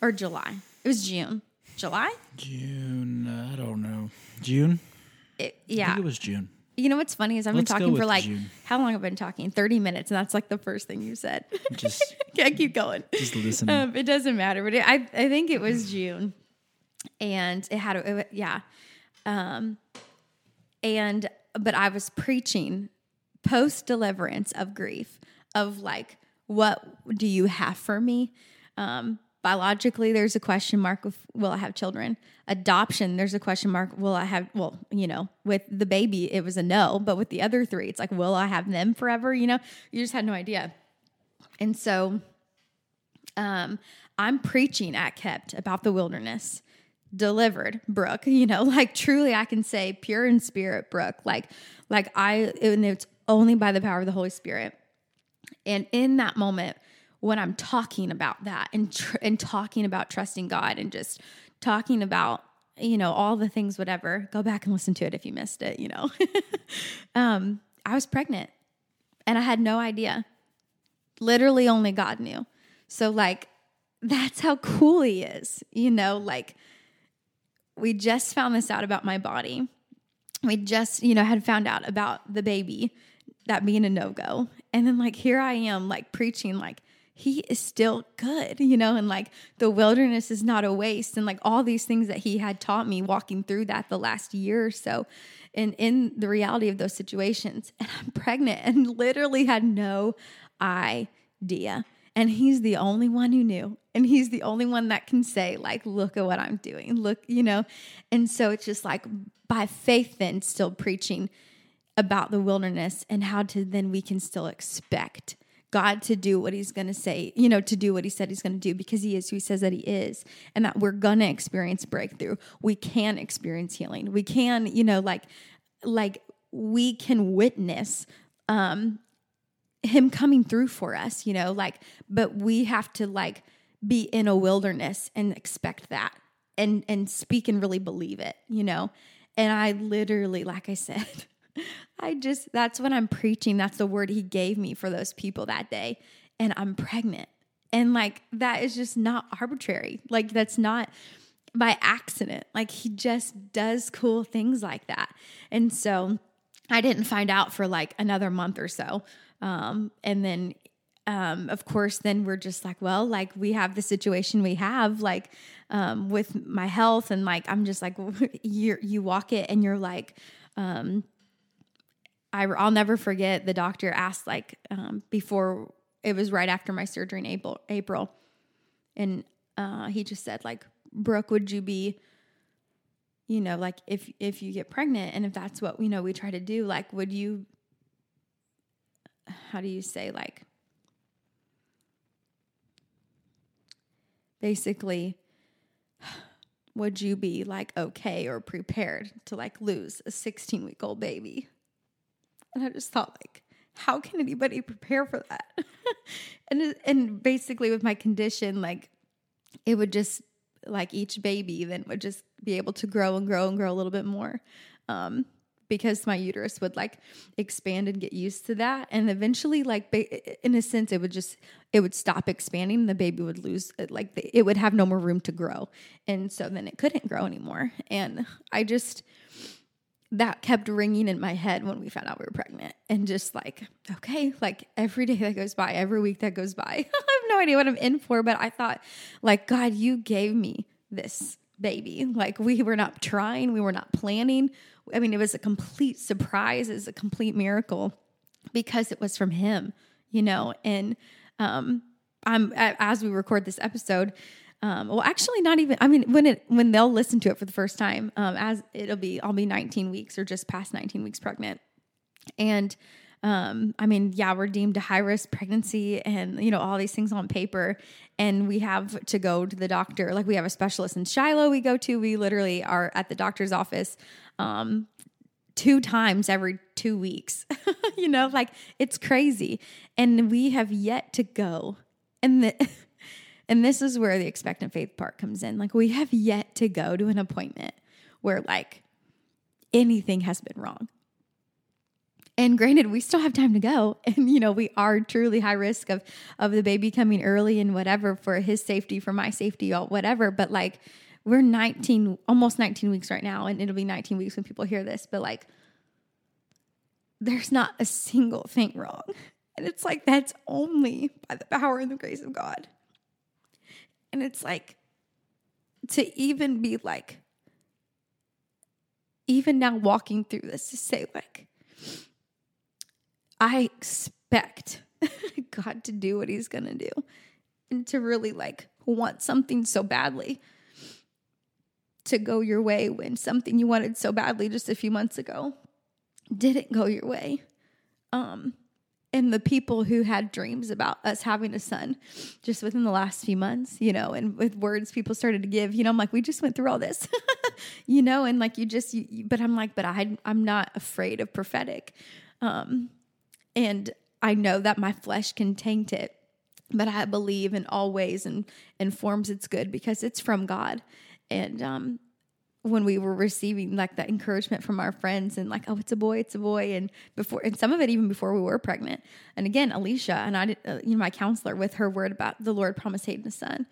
or July? It was June. July. June. I don't know. June. It, I yeah. think it was June. You know what's funny is I've Let's been talking for like June. how long I've been talking? Thirty minutes, and that's like the first thing you said. Just, okay, keep going. just listening. Um, it doesn't matter, but it, I I think it was June, and it had a, it, yeah, um, and but I was preaching post deliverance of grief of like what do you have for me? Um, biologically, there's a question mark of will I have children? Adoption, there's a question mark. Will I have? Well, you know, with the baby, it was a no, but with the other three, it's like will I have them forever? You know, you just had no idea, and so um, I'm preaching at Kept about the wilderness. Delivered, Brooke. You know, like truly, I can say pure in spirit, Brooke. Like, like I, and it's only by the power of the Holy Spirit. And in that moment, when I'm talking about that and tr- and talking about trusting God and just talking about you know all the things, whatever, go back and listen to it if you missed it. You know, um, I was pregnant, and I had no idea literally only God knew. So like that's how cool he is. You know, like we just found this out about my body. We just, you know, had found out about the baby that being a no-go. And then like here I am like preaching like he is still good, you know, and like the wilderness is not a waste and like all these things that he had taught me walking through that the last year or so and in the reality of those situations. And I'm pregnant and literally had no idea. And he's the only one who knew. And he's the only one that can say, like, look at what I'm doing. Look, you know. And so it's just like by faith, then still preaching about the wilderness and how to then we can still expect God to do what he's going to say, you know, to do what he said he's going to do because he is who he says that he is and that we're going to experience breakthrough. We can experience healing. We can, you know, like like we can witness um him coming through for us, you know, like but we have to like be in a wilderness and expect that and and speak and really believe it, you know. And I literally like I said, I just that's what I'm preaching. That's the word he gave me for those people that day. And I'm pregnant. And like that is just not arbitrary. Like that's not by accident. Like he just does cool things like that. And so I didn't find out for like another month or so. Um, and then um, of course, then we're just like, well, like we have the situation we have, like um, with my health, and like I'm just like, you you walk it, and you're like, um, I, I'll never forget the doctor asked like um, before it was right after my surgery in April, April, and uh, he just said like, Brooke, would you be, you know, like if if you get pregnant and if that's what you know we try to do, like, would you, how do you say like, basically, would you be like okay or prepared to like lose a 16 week old baby? And I just thought like, how can anybody prepare for that? and and basically with my condition, like it would just like each baby then would just be able to grow and grow and grow a little bit more. Um, because my uterus would like expand and get used to that and eventually like ba- in a sense it would just it would stop expanding and the baby would lose like the, it would have no more room to grow and so then it couldn't grow anymore and i just that kept ringing in my head when we found out we were pregnant and just like okay like every day that goes by every week that goes by i have no idea what i'm in for but i thought like god you gave me this baby. Like we were not trying we were not planning. I mean it was a complete surprise was a complete miracle because it was from him you know and um i'm as we record this episode um, well, actually, not even. I mean, when it when they'll listen to it for the first time, um, as it'll be, I'll be 19 weeks or just past 19 weeks pregnant, and um, I mean, yeah, we're deemed a high risk pregnancy, and you know all these things on paper, and we have to go to the doctor. Like we have a specialist in Shiloh. We go to. We literally are at the doctor's office. Um, two times every two weeks. you know, like it's crazy. And we have yet to go. And the and this is where the expectant faith part comes in. Like we have yet to go to an appointment where like anything has been wrong. And granted, we still have time to go. And you know, we are truly high risk of of the baby coming early and whatever for his safety, for my safety, whatever. But like we're 19, almost 19 weeks right now, and it'll be 19 weeks when people hear this, but like, there's not a single thing wrong. And it's like, that's only by the power and the grace of God. And it's like, to even be like, even now walking through this, to say, like, I expect God to do what He's gonna do and to really like want something so badly to go your way when something you wanted so badly just a few months ago didn't go your way. Um, and the people who had dreams about us having a son just within the last few months, you know, and with words people started to give, you know, I'm like, we just went through all this, you know, and like you just, you, but I'm like, but I, I'm not afraid of prophetic. Um, and I know that my flesh can taint it, but I believe in all ways and, and forms it's good because it's from God. And um, when we were receiving like that encouragement from our friends and like, oh, it's a boy, it's a boy, and before, and some of it even before we were pregnant. And again, Alicia and I, did, uh, you know, my counselor with her word about the Lord promised Hayden a son.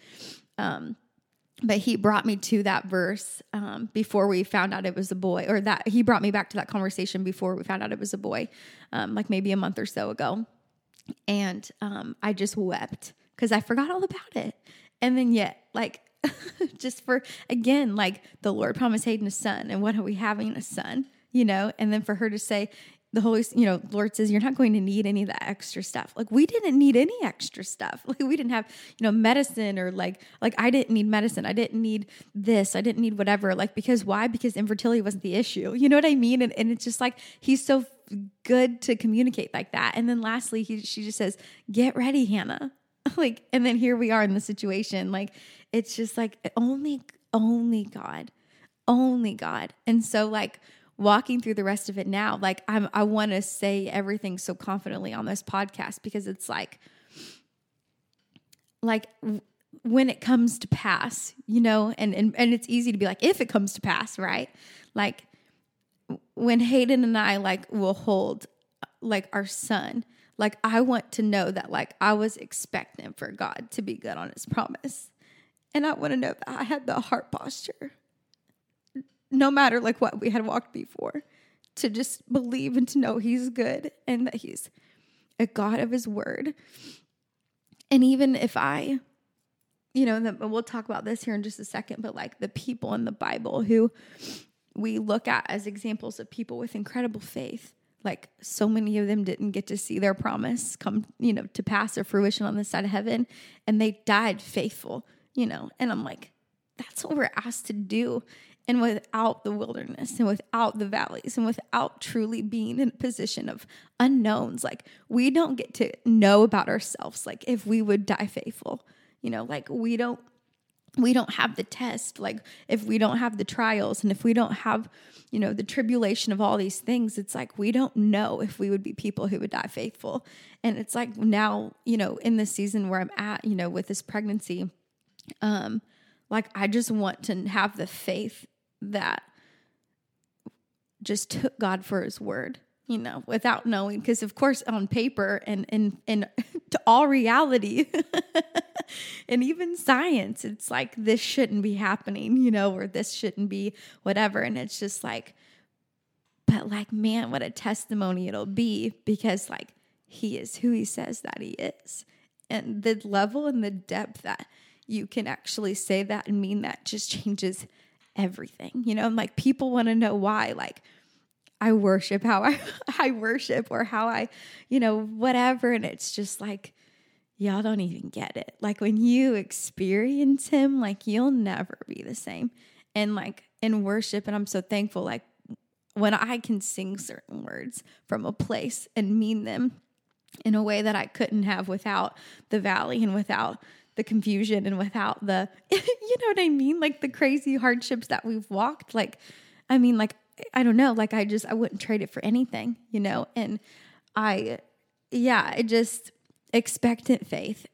Um, but he brought me to that verse um, before we found out it was a boy, or that he brought me back to that conversation before we found out it was a boy, um, like maybe a month or so ago. And um, I just wept because I forgot all about it. And then, yet, like, just for again, like the Lord promised Hayden a son, and what are we having a son, you know? And then for her to say, the Holy, you know, Lord says you're not going to need any of that extra stuff. Like we didn't need any extra stuff. Like we didn't have, you know, medicine or like, like I didn't need medicine. I didn't need this. I didn't need whatever. Like because why? Because infertility wasn't the issue. You know what I mean? And, and it's just like he's so good to communicate like that. And then lastly, he she just says, "Get ready, Hannah." like, and then here we are in the situation. Like it's just like only, only God, only God. And so like walking through the rest of it now, like I'm, I want to say everything so confidently on this podcast because it's like, like when it comes to pass, you know, and, and, and it's easy to be like, if it comes to pass, right? Like when Hayden and I like will hold uh, like our son, like I want to know that like I was expecting for God to be good on his promise. And I want to know that I had the heart posture no matter like what we had walked before, to just believe and to know He's good and that He's a God of His word. And even if I, you know, we'll talk about this here in just a second, but like the people in the Bible who we look at as examples of people with incredible faith, like so many of them didn't get to see their promise come, you know, to pass or fruition on the side of heaven, and they died faithful, you know. And I'm like, that's what we're asked to do and without the wilderness and without the valleys and without truly being in a position of unknowns like we don't get to know about ourselves like if we would die faithful you know like we don't we don't have the test like if we don't have the trials and if we don't have you know the tribulation of all these things it's like we don't know if we would be people who would die faithful. And it's like now you know in this season where i'm at you know with this pregnancy um like i just want to have the faith that just took God for his word, you know, without knowing. Because, of course, on paper and in, in, to all reality and even science, it's like this shouldn't be happening, you know, or this shouldn't be whatever. And it's just like, but like, man, what a testimony it'll be because, like, he is who he says that he is. And the level and the depth that you can actually say that and mean that just changes everything, you know, and like people want to know why, like, I worship how I, I worship or how I, you know, whatever. And it's just like, y'all don't even get it. Like when you experience him, like you'll never be the same. And like in worship, and I'm so thankful, like when I can sing certain words from a place and mean them in a way that I couldn't have without the valley and without the confusion and without the you know what I mean? Like the crazy hardships that we've walked. Like, I mean, like, I don't know, like I just I wouldn't trade it for anything, you know? And I yeah, I just expectant faith.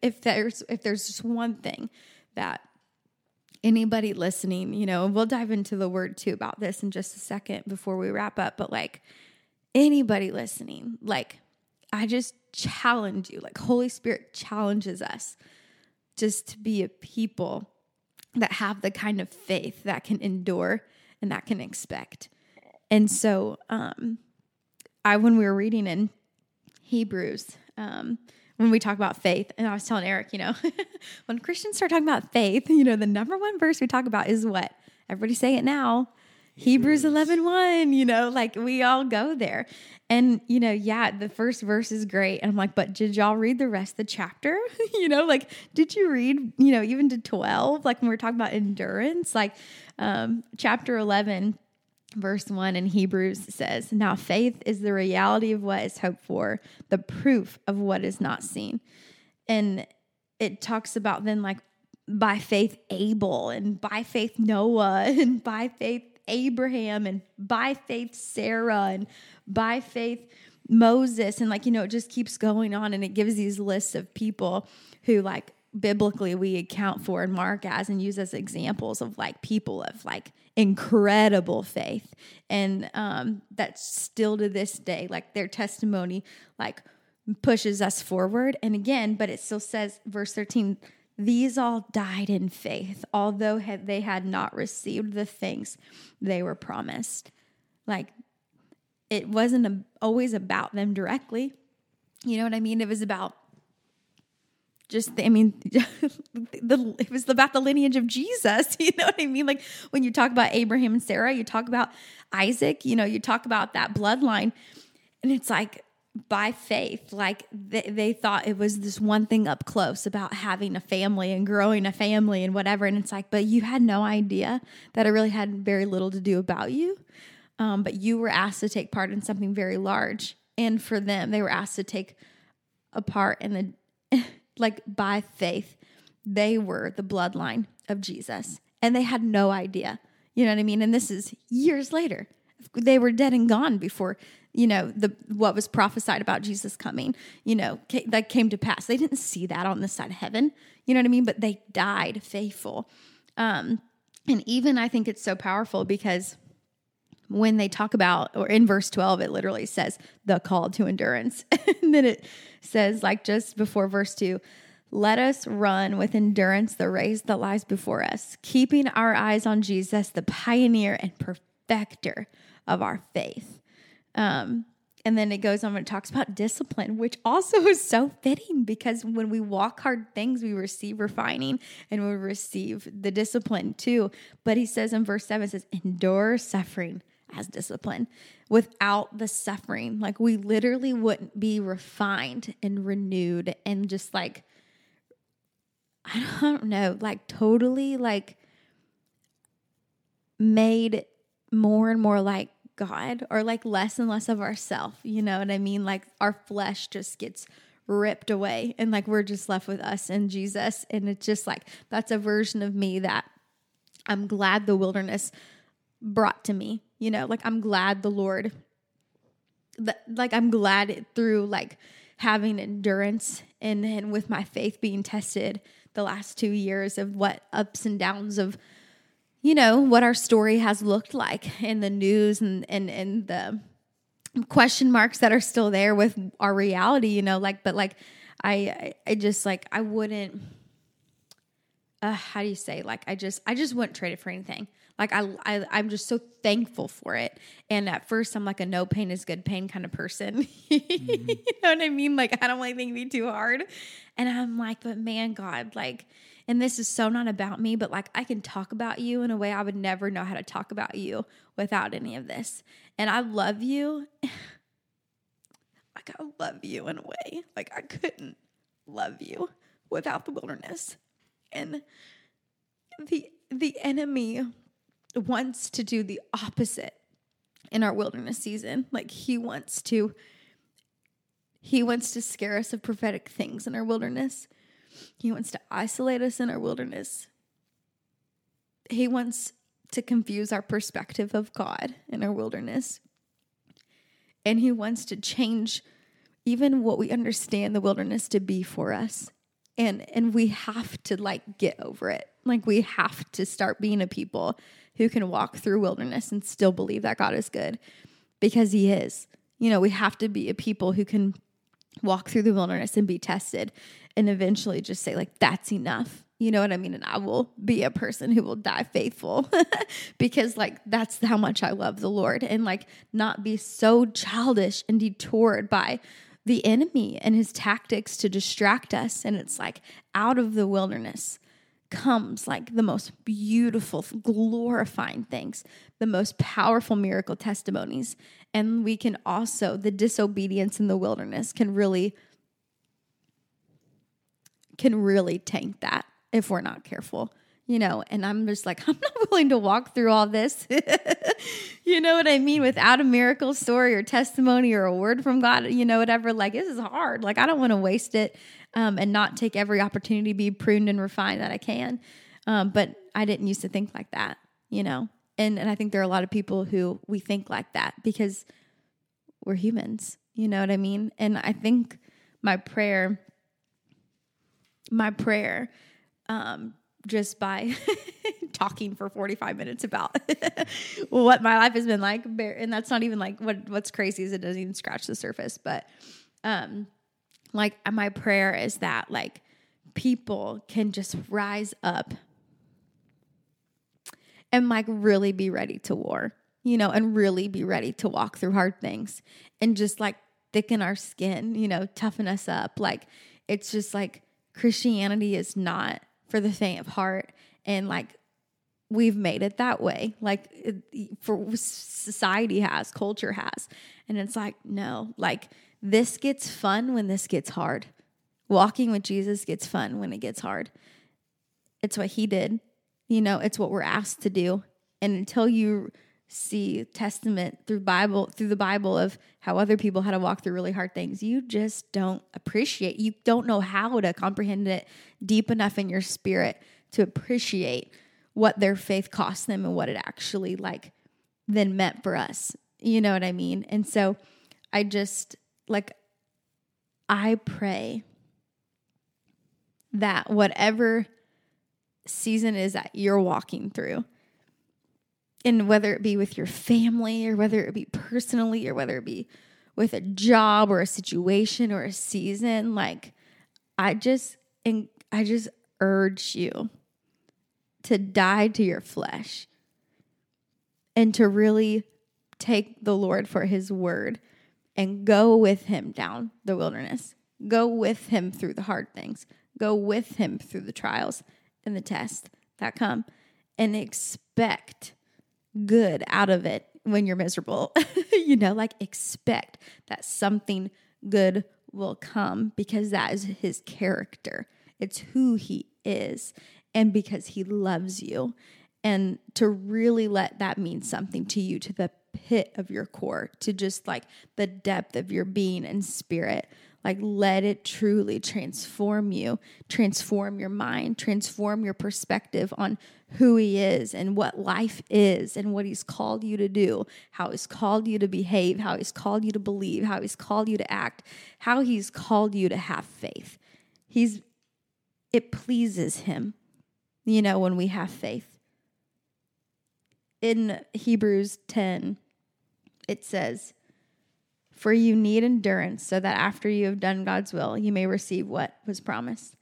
If there's if there's just one thing that anybody listening, you know, we'll dive into the word too about this in just a second before we wrap up, but like anybody listening, like I just challenge you, like Holy Spirit challenges us just to be a people that have the kind of faith that can endure and that can expect. And so, um, I when we were reading in Hebrews, um, when we talk about faith, and I was telling Eric, you know, when Christians start talking about faith, you know, the number one verse we talk about is what? Everybody say it now. Hebrews 11 1, you know, like we all go there. And, you know, yeah, the first verse is great. And I'm like, but did y'all read the rest of the chapter? you know, like, did you read, you know, even to 12? Like when we're talking about endurance, like um, chapter 11, verse 1 in Hebrews says, Now faith is the reality of what is hoped for, the proof of what is not seen. And it talks about then, like, by faith, Abel, and by faith, Noah, and by faith, Abraham, and by faith, Sarah, and by faith, Moses. And, like, you know, it just keeps going on and it gives these lists of people who, like, biblically we account for and mark as and use as examples of like people of like incredible faith and um that's still to this day like their testimony like pushes us forward and again but it still says verse 13 these all died in faith although they had not received the things they were promised. Like it wasn't always about them directly. You know what i mean? It was about just I mean the it was about the lineage of Jesus, you know what I mean? Like when you talk about Abraham and Sarah, you talk about Isaac, you know, you talk about that bloodline. And it's like by faith, like they, they thought it was this one thing up close about having a family and growing a family and whatever. And it's like, but you had no idea that it really had very little to do about you. Um, but you were asked to take part in something very large. And for them, they were asked to take a part in the like by faith, they were the bloodline of Jesus and they had no idea. You know what I mean? And this is years later. They were dead and gone before, you know, the what was prophesied about Jesus coming, you know, that came to pass. They didn't see that on this side of heaven. You know what I mean? But they died faithful. Um, and even I think it's so powerful because when they talk about, or in verse 12, it literally says the call to endurance. and then it says, like just before verse 2, let us run with endurance the race that lies before us, keeping our eyes on Jesus, the pioneer and perfecter of our faith. Um, and then it goes on and talks about discipline, which also is so fitting because when we walk hard things, we receive refining and we receive the discipline too. But he says in verse 7, says, endure suffering as discipline. Without the suffering, like we literally wouldn't be refined and renewed and just like, I don't know, like totally like made more and more like God or like less and less of ourself. You know what I mean? Like our flesh just gets ripped away and like we're just left with us and Jesus. And it's just like that's a version of me that I'm glad the wilderness brought to me you know like i'm glad the lord like i'm glad it through like having endurance and and with my faith being tested the last two years of what ups and downs of you know what our story has looked like in the news and and and the question marks that are still there with our reality you know like but like i i just like i wouldn't uh, how do you say like i just i just wouldn't trade it for anything like I, I I'm just so thankful for it. And at first I'm like a no pain is good pain kind of person. Mm-hmm. you know what I mean? Like I don't want anything to be too hard. And I'm like, but man, God, like, and this is so not about me, but like I can talk about you in a way I would never know how to talk about you without any of this. And I love you. like I love you in a way. Like I couldn't love you without the wilderness. And the the enemy wants to do the opposite in our wilderness season. Like he wants to he wants to scare us of prophetic things in our wilderness. He wants to isolate us in our wilderness. He wants to confuse our perspective of God in our wilderness. And he wants to change even what we understand the wilderness to be for us. And and we have to like get over it. Like we have to start being a people who can walk through wilderness and still believe that God is good because He is. You know, we have to be a people who can walk through the wilderness and be tested and eventually just say, like, that's enough. You know what I mean? And I will be a person who will die faithful because, like, that's how much I love the Lord and, like, not be so childish and detoured by the enemy and his tactics to distract us. And it's like out of the wilderness comes like the most beautiful, glorifying things, the most powerful miracle testimonies. And we can also, the disobedience in the wilderness can really, can really tank that if we're not careful you know, and I'm just like, I'm not willing to walk through all this. you know what I mean? Without a miracle story or testimony or a word from God, you know, whatever. Like, this is hard. Like, I don't want to waste it um, and not take every opportunity to be pruned and refined that I can. Um, but I didn't used to think like that, you know? And, and I think there are a lot of people who we think like that because we're humans. You know what I mean? And I think my prayer, my prayer, um, just by talking for 45 minutes about what my life has been like and that's not even like what what's crazy is it doesn't even scratch the surface but um like my prayer is that like people can just rise up and like really be ready to war you know and really be ready to walk through hard things and just like thicken our skin you know toughen us up. Like it's just like christianity is not for the faint of heart and like we've made it that way. Like for society has culture has. And it's like no like this gets fun when this gets hard. Walking with jesus gets fun when it gets hard. It's what he did you know it's what we're asked to do. And until you see testament through bible through the bible of how other people had to walk through really hard things you just don't appreciate you don't know how to comprehend it deep enough in your spirit to appreciate what their faith cost them and what it actually like then meant for us. You know what i mean? And so i just like i pray that whatever season is that you're walking through. And whether it be with your family or whether it be personally or whether it be with a job or a situation or a season like i just and i just urge you to die to your flesh and to really take the lord for his word and go with him down the wilderness. Go with him through the hard things. Go with him through the trials and the tests that come and expect good out of it when you're miserable. you know, like expect that something good will come because that is his character. It's who he is and because he loves you. And to really let that mean something to you to the pit of your core, to just like the depth of your being and spirit. Like, let it truly transform you, transform your mind, transform your perspective on who He is and what life is and what He's called you to do, how He's called you to behave, how He's called you to believe, how He's called you to act, how He's called you to have faith. He's, it pleases Him, you know, when we have faith. In Hebrews 10, it says, for you need endurance so that after you have done God's will, you may receive what was promised.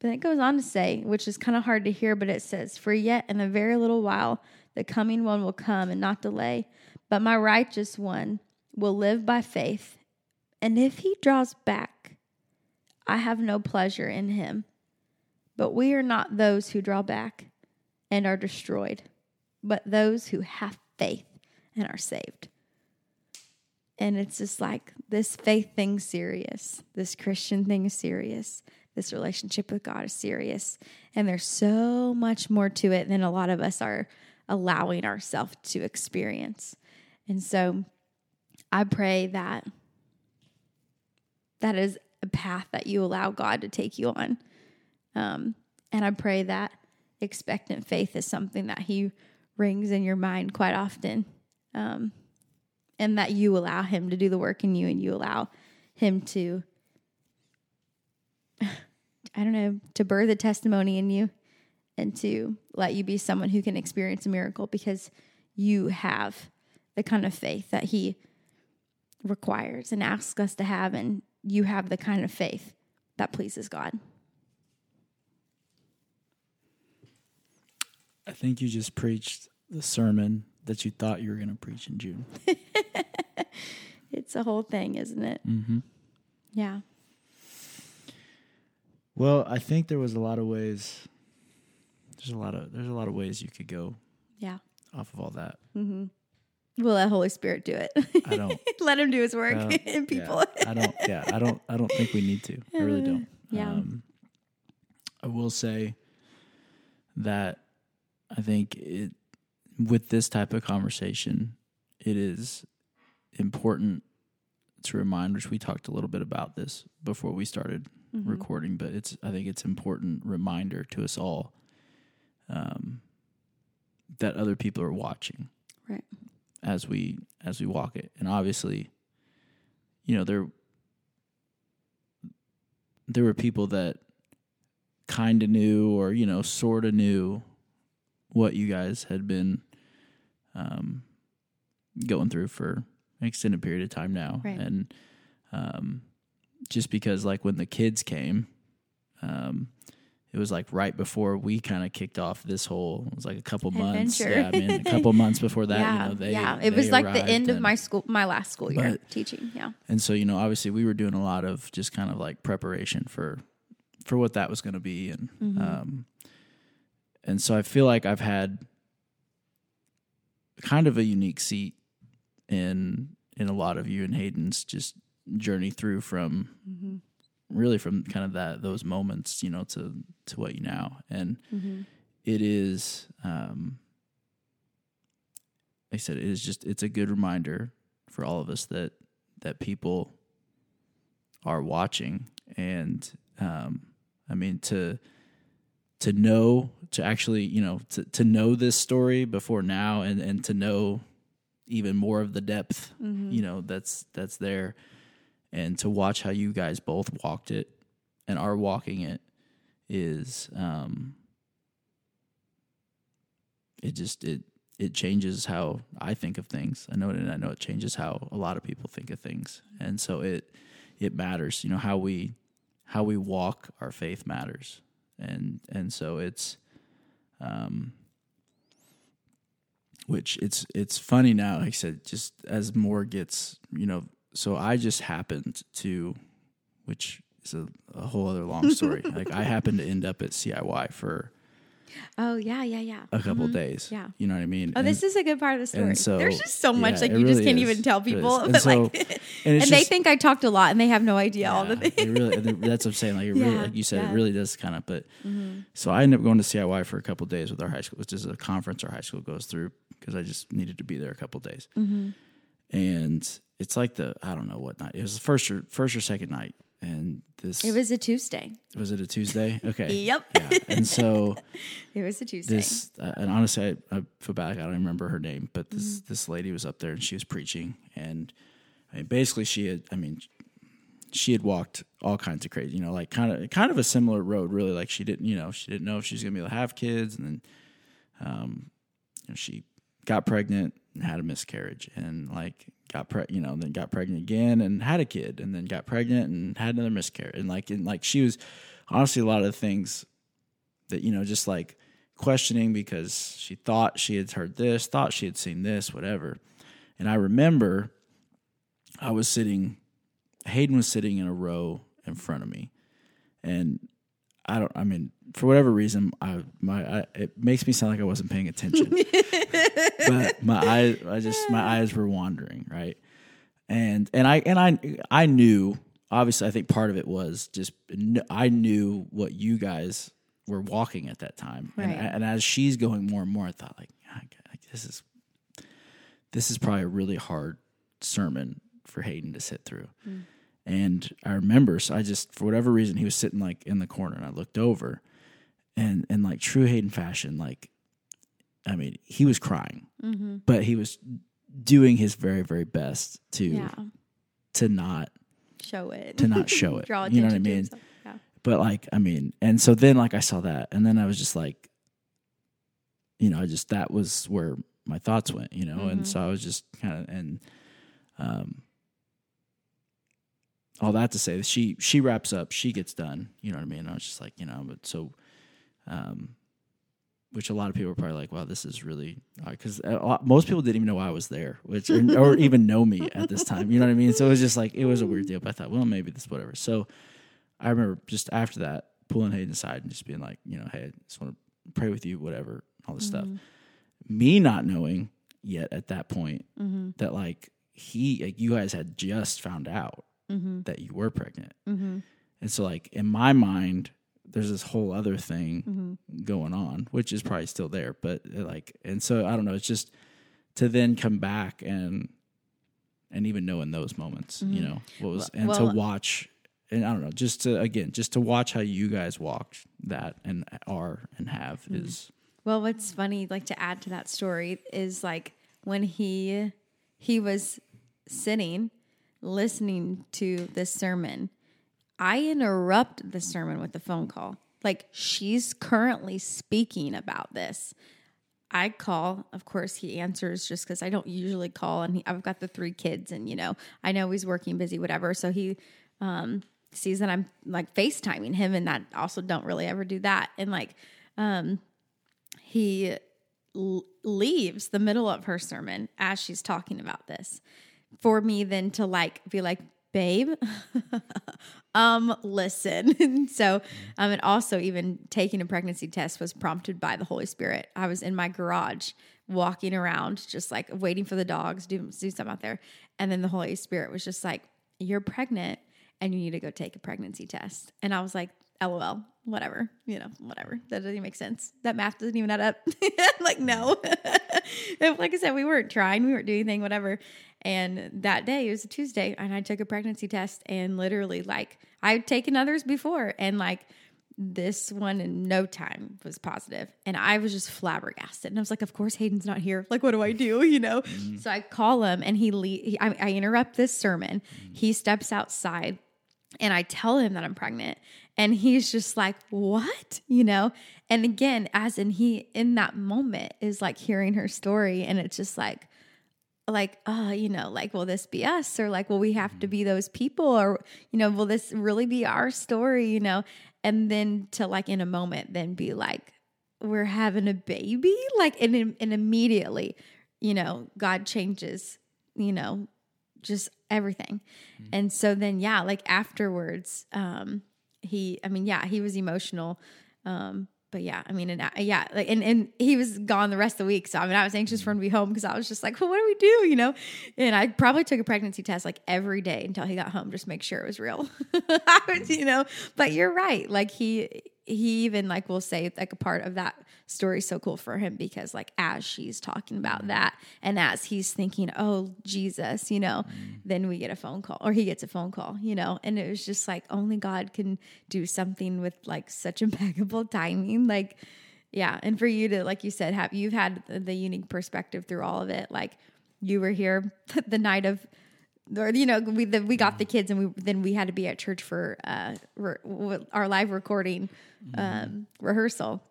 But it goes on to say, which is kind of hard to hear, but it says, For yet in a very little while the coming one will come and not delay. But my righteous one will live by faith. And if he draws back, I have no pleasure in him. But we are not those who draw back and are destroyed, but those who have faith and are saved. And it's just like this faith thing serious. This Christian thing is serious. This relationship with God is serious. And there's so much more to it than a lot of us are allowing ourselves to experience. And so I pray that that is a path that you allow God to take you on. Um, and I pray that expectant faith is something that He rings in your mind quite often. Um, and that you allow him to do the work in you and you allow him to I don't know, to birth a testimony in you and to let you be someone who can experience a miracle because you have the kind of faith that he requires and asks us to have and you have the kind of faith that pleases God. I think you just preached the sermon that you thought you were going to preach in June. It's a whole thing, isn't it? Mm-hmm. Yeah. Well, I think there was a lot of ways. There's a lot of there's a lot of ways you could go Yeah. off of all that. We'll let Holy Spirit do it. I don't. let him do his work don't- in people. Yeah, I don't. Yeah, I don't. I don't think we need to. I really don't. Yeah. Um, I will say that I think it with this type of conversation, it is important to remind, which we talked a little bit about this before we started Mm-hmm. recording, but it's I think it's important reminder to us all um, that other people are watching Right. as we as we walk it and obviously you know there there were people that kind of knew or you know sort of knew what you guys had been um going through for an extended period of time now Right. and um just because like when the kids came um it was like right before we kind of kicked off this whole it was like a couple months Adventure. yeah i mean a couple months before that yeah. you know they yeah. It they was like the end of my school, my last school year But- teaching. Yeah. and so you know obviously we were doing a lot of just kind of like preparation for for what that was going to be and um and so i feel like i've had kind of a unique seat in in a lot of you and hayden's just journey through from really from kind of that those moments you know to to what you now. And it is um like i said it is just it's a good reminder for all of us that that people are watching. And um i mean to to know to actually you know to, to know this story before now and and to know even more of the depth you know that's that's there and to watch how you guys both walked it and are walking it is um it just it it changes how I think of things. I know it and I know it changes how a lot of people think of things. And so it it matters, you know, how we how we walk our faith matters. And and so it's um which it's it's funny now, like I said, just as more gets, you know, so I just happened to which is a, a whole other long story. like I happened to end up at CIY for Oh yeah, yeah, yeah. a couple days. Mm-hmm. Yeah. You know what I mean? Oh, And- this is a good part of the story. so- There's just so much yeah, like you just can't is. even tell people. And But so- like, and and, it's they think I talked a lot, and they have no idea all the things. really, that's what I'm saying. Like, really, Yeah, like you said, yeah. Mm-hmm. it really does kind of. But so I ended up going to CIY for a couple days with our high school, which is a conference our high school goes through because I just needed to be there a couple days. Mm-hmm. And it's like the I don't know what night it was the first or first or second night, and this It was a Tuesday. was it a Tuesday? Okay, Yep. yeah. And so It was a Tuesday. this uh, and honestly I, I feel bad i don't remember her name but this Mm-hmm. this lady was up there and she was preaching and I mean, basically she had i mean she had walked all kinds of crazy you know like kind of kind of a similar road really like she didn't you know she didn't know if she was gonna be able to have kids and then um you know, she got pregnant and had a miscarriage and like got pre you know then got pregnant again and had a kid and then got pregnant and had another miscarriage. And like and like she was honestly a lot of the things that you know just like questioning because she thought she had heard this thought she had seen this whatever. And i remember i was sitting hayden was sitting in a row in front of me. And i don't i mean for whatever reason i my I, it makes me sound like i wasn't paying attention. But my eyes i just my eyes were wandering right? And and i and i i knew obviously i think part of it was just i knew what you guys were walking at that time. And, Right. and as she's going more and more i thought like "Ah, this is this is probably a really hard sermon for hayden to sit through and i remember so i just for whatever reason he was sitting like in the corner and i looked over and and like true hayden fashion like i mean he was crying but he was doing his very very best to yeah. to not Show it. to not show it. Draw You know what I mean? Yeah. but like i mean and so then like i saw that and then i was just like you know i just that was where my thoughts went you know and so i was just kind of and um all that to say she she wraps up she gets done you know what i mean i was just like you know but so um which a lot of people are probably like, "Wow, this is really," because uh, most people didn't even know I was there, which or, or, even know me at this time. You know what I mean? So it was just like it was a weird deal. But I thought, well, maybe this whatever. So I remember just after that pulling Hayden aside and just being like, you know, hey, I just want to pray with you, whatever, all this mm-hmm. stuff. Me not knowing yet at that point mm-hmm. that like he, like you guys had just found out mm-hmm. that you were pregnant, mm-hmm. and so like in my mind there's this whole other thing mm-hmm. going on, which is probably still there, but uh, like, and so I don't know. It's just to then come back and and even know in those moments, mm-hmm. you know, what was and well, to watch and I don't know, just to again, just to watch how you guys walked that and are and have mm-hmm. is. Well, what's funny, like to add to that story, is like when he he was sitting listening to this sermon I interrupt the sermon with a phone call. Like she's currently speaking about this. I call, of course, he answers just because I don't usually call, and he, I've got the three kids, and you know, I know he's working busy, whatever. So he um, sees that I'm like FaceTiming him, and that also don't really ever do that. And like, um, he l- leaves the middle of her sermon as she's talking about this for me then to like be like, babe, um, listen. so, um, and also even taking a pregnancy test was prompted by the Holy Spirit. I was in my garage walking around, just like waiting for the dogs, do, do something out there. And then the Holy Spirit was just like, you're pregnant and you need to go take a pregnancy test. And I was like, LOL, whatever, you know, whatever. That doesn't even make sense. That math doesn't even add up. like, no. like I said, we weren't trying, we weren't doing anything, whatever. And that day, it was a Tuesday, and I took a pregnancy test, and literally, like, I'd taken others before, and like, this one in no time was positive. and i was just flabbergasted and i was like of course hayden's not here like what do i do you know mm-hmm. so i call him and he, le- he I, I, interrupt this sermon mm-hmm. he steps outside and i tell him that i'm pregnant and he's just like what you know and again as in he in that moment is like hearing her story and it's just like like, oh, you know, like, will this be us? Or like, will we have to mm-hmm. be those people? Or, you know, will this really be our story? You know, and then to like in a moment, then be like, we're having a baby. Like, and, and immediately, you know, God changes, you know, just everything. Mm-hmm. And so then, yeah, like afterwards, um, he, I mean, yeah, he was emotional. Um, but yeah, I mean, and uh, yeah, like, and, and he was gone the rest of the week. So I mean, I was anxious for him to be home because I was just like, well, what do we do? You know? And I probably took a pregnancy test like every day until he got home, just make sure it was real. you know, but you're right. Like he, he even like will say like a part of that story so cool for him because like as she's talking about mm. that and as he's thinking oh jesus you know mm. then we get a phone call or he gets a phone call you know and it was just like only god can do something with like such impeccable timing like yeah and for you to like you said have you've had the, the unique perspective through all of it like you were here the night of or you know we the, we got the kids and we then we had to be at church for uh re, our live recording um mm-hmm. rehearsal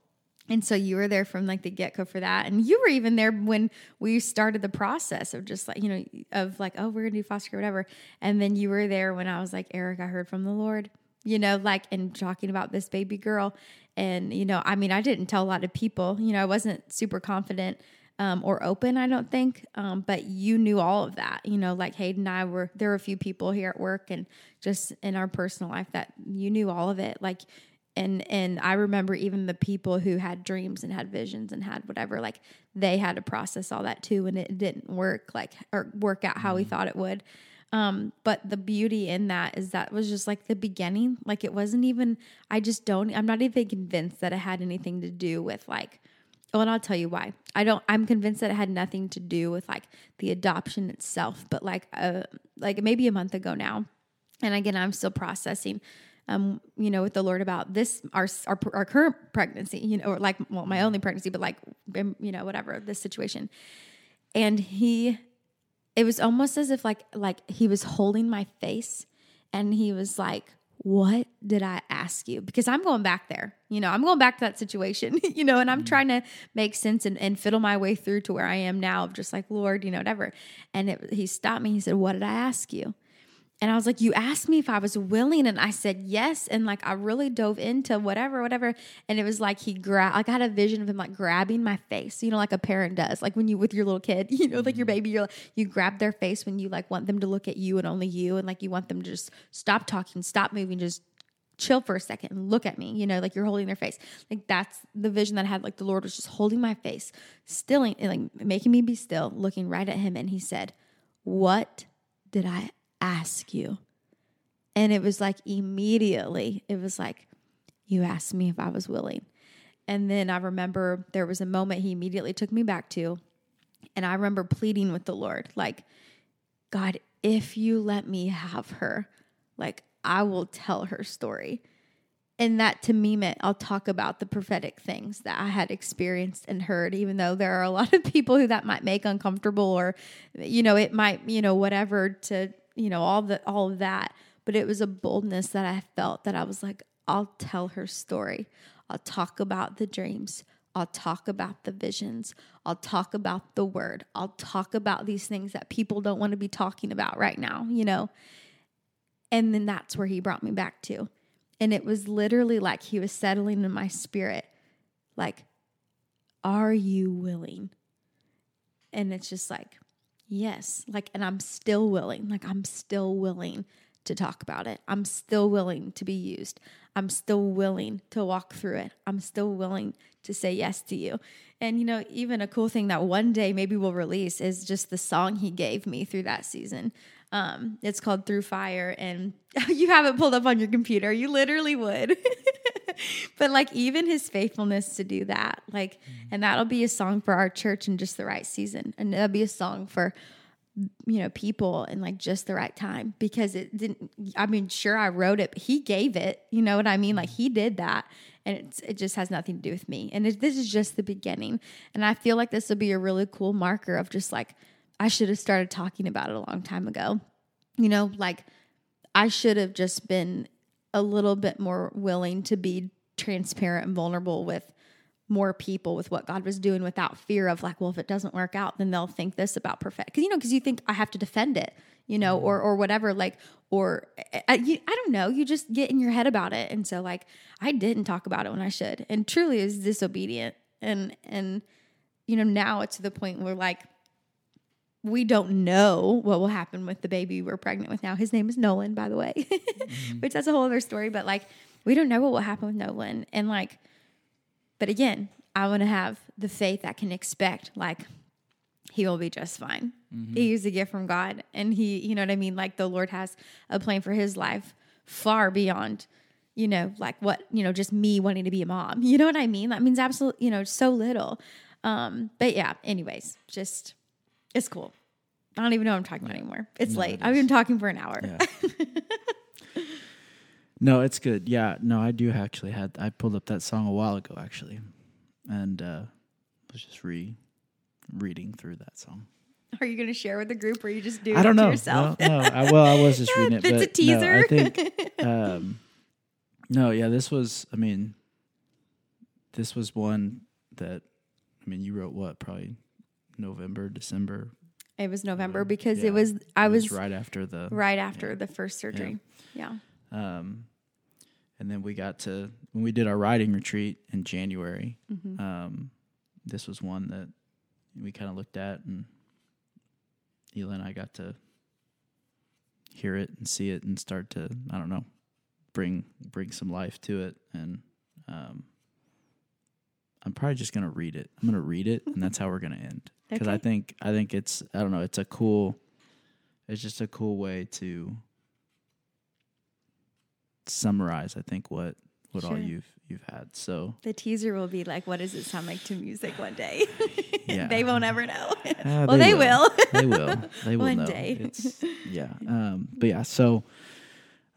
and so you were there from like the get go for that. And you were even there when we started the process of just like, you know, of like, oh, we're going to do foster care, whatever. And then you were there when I was like, Eric, I heard from the Lord, you know, like, and talking about this baby girl. And, you know, I mean, I didn't tell a lot of people, you know, I wasn't super confident um, or open, I don't think. Um, but you knew all of that. You know, like Hayden and I were, there were a few people here at work and just in our personal life that you knew all of it. Like, and and I remember even the people who had dreams and had visions and had whatever, like they had to process all that too, and it didn't work like or work out how we thought it would. Um, but the beauty in that is that was just like the beginning. Like it wasn't even. I just don't. I'm not even convinced that it had anything to do with like Oh, and I'll tell you why. I don't. I'm convinced that it had nothing to do with like the adoption itself, but like uh, like maybe a month ago now, and again, I'm still processing. Um, you know, with the Lord about this, our, our our current pregnancy, you know, or like well, my only pregnancy, but like um, you know, whatever this situation, and he, it was almost as if like like he was holding my face, and he was like, what did I ask you? Because I'm going back there. You know, I'm going back to that situation, you know, and I'm mm-hmm. trying to make sense and, and fiddle my way through to where I am now of just like, Lord, you know, whatever. And it, he stopped me. He said, What did I ask you? And I was like, You asked me if I was willing, and I said yes. And like, I really dove into whatever, whatever. And it was like he grabbed, like, I had a vision of him like grabbing my face, you know, like a parent does, like when you with your little kid, you know, like your mm-hmm. baby, you're like, you grab their face when you like want them to look at you and only you, and like you want them to just stop talking, stop moving, just chill for a second and look at me, you know, like you're holding their face. Like that's the vision that I had. Like the Lord was just holding my face, stilling, like making me be still, looking right at him. And he said, What did I ask you? And it was like immediately, it was like, You asked me if I was willing. And then I remember there was a moment he immediately took me back to. And I remember pleading with the Lord, like, God, if you let me have her, like, I will tell her story. And that to me meant I'll talk about the prophetic things that I had experienced and heard, even though there are a lot of people who that might make uncomfortable or, you know, it might, you know, whatever to, you know, all the all of that. But it was a boldness that I felt that I was like, I'll tell her story. I'll talk about the dreams. I'll talk about the visions. I'll talk about the word. I'll talk about these things that people don't want to be talking about right now, you know? And then that's where he brought me back to. And it was literally like he was settling in my spirit, like, are you willing? And it's just like, yes. Like, and I'm still willing. Like, I'm still willing to talk about it. I'm still willing to be used. I'm still willing to walk through it. I'm still willing to say yes to you. And, you know, even a cool thing that one day maybe we'll release is just the song he gave me through that season. Um, it's called Through Fire, and you have it pulled up on your computer. You literally would. but like even his faithfulness to do that, like, mm-hmm. and that'll be a song for our church in just the right season, and that'll be a song for you know people in like just the right time because it didn't i mean sure i wrote it but he gave it you know what i mean like he did that and it's, it just has nothing to do with me and it, this is just the beginning and i feel like this will be a really cool marker of just like I should have started talking about it a long time ago. You know, like I should have just been a little bit more willing to be transparent and vulnerable with more people with what God was doing without fear of like, well, if it doesn't work out, then they'll think this about perfect. Cause you know, cause you think I have to defend it, you know, or, or whatever, like, or I, you, I don't know, you just get in your head about it. And so like, I didn't talk about it when I should, and truly is disobedient. And, and, you know, now it's to the point where like, we don't know what will happen with the baby we're pregnant with now. His name is Nolan, by the way, mm-hmm. which that's a whole other story. But like, we don't know what will happen with Nolan. And like, but again, I want to have the faith that can expect, like, he will be just fine. Mm-hmm. He's a gift from God. And he, you know what I mean? Like, the Lord has a plan for his life far beyond, you know, like what, you know, just me wanting to be a mom. You know what I mean? That means absolutely, you know, so little. Um, but yeah, anyways, just it's cool. I don't even know what I'm talking about anymore. It's no, late. It I've been talking for an hour. Yeah. no, it's good. Yeah, no, I do actually had I pulled up that song a while ago actually, and uh, was just re reading through that song. Are you going to share with the group, or you just do I don't know. yourself? No, no I, well, I was just reading it. it's a teaser. No, I think. Um, no, yeah, this was. I mean, this was one that. I mean, you wrote what? Probably November, December. It was November because yeah. it was I it was, was, right after the right after yeah. the first surgery. Yeah. yeah. Um, and then we got to when we did our writing retreat in January. Mm-hmm. Um, this was one that we kind of looked at, and Ela and I got to hear it and see it and start to I don't know bring bring some life to it and um, I'm probably just gonna read it. I'm gonna read it, and that's how we're gonna end. Because okay. I think I think it's I don't know. It's a cool. It's just a cool way to summarize. I think what what sure. all you've you've had. So the teaser will be like, "What does it sound like to music one day?" yeah, they won't ever know. Uh, well, they, they will. will. they will. They will one know. day. It's, yeah. Um, but yeah. So,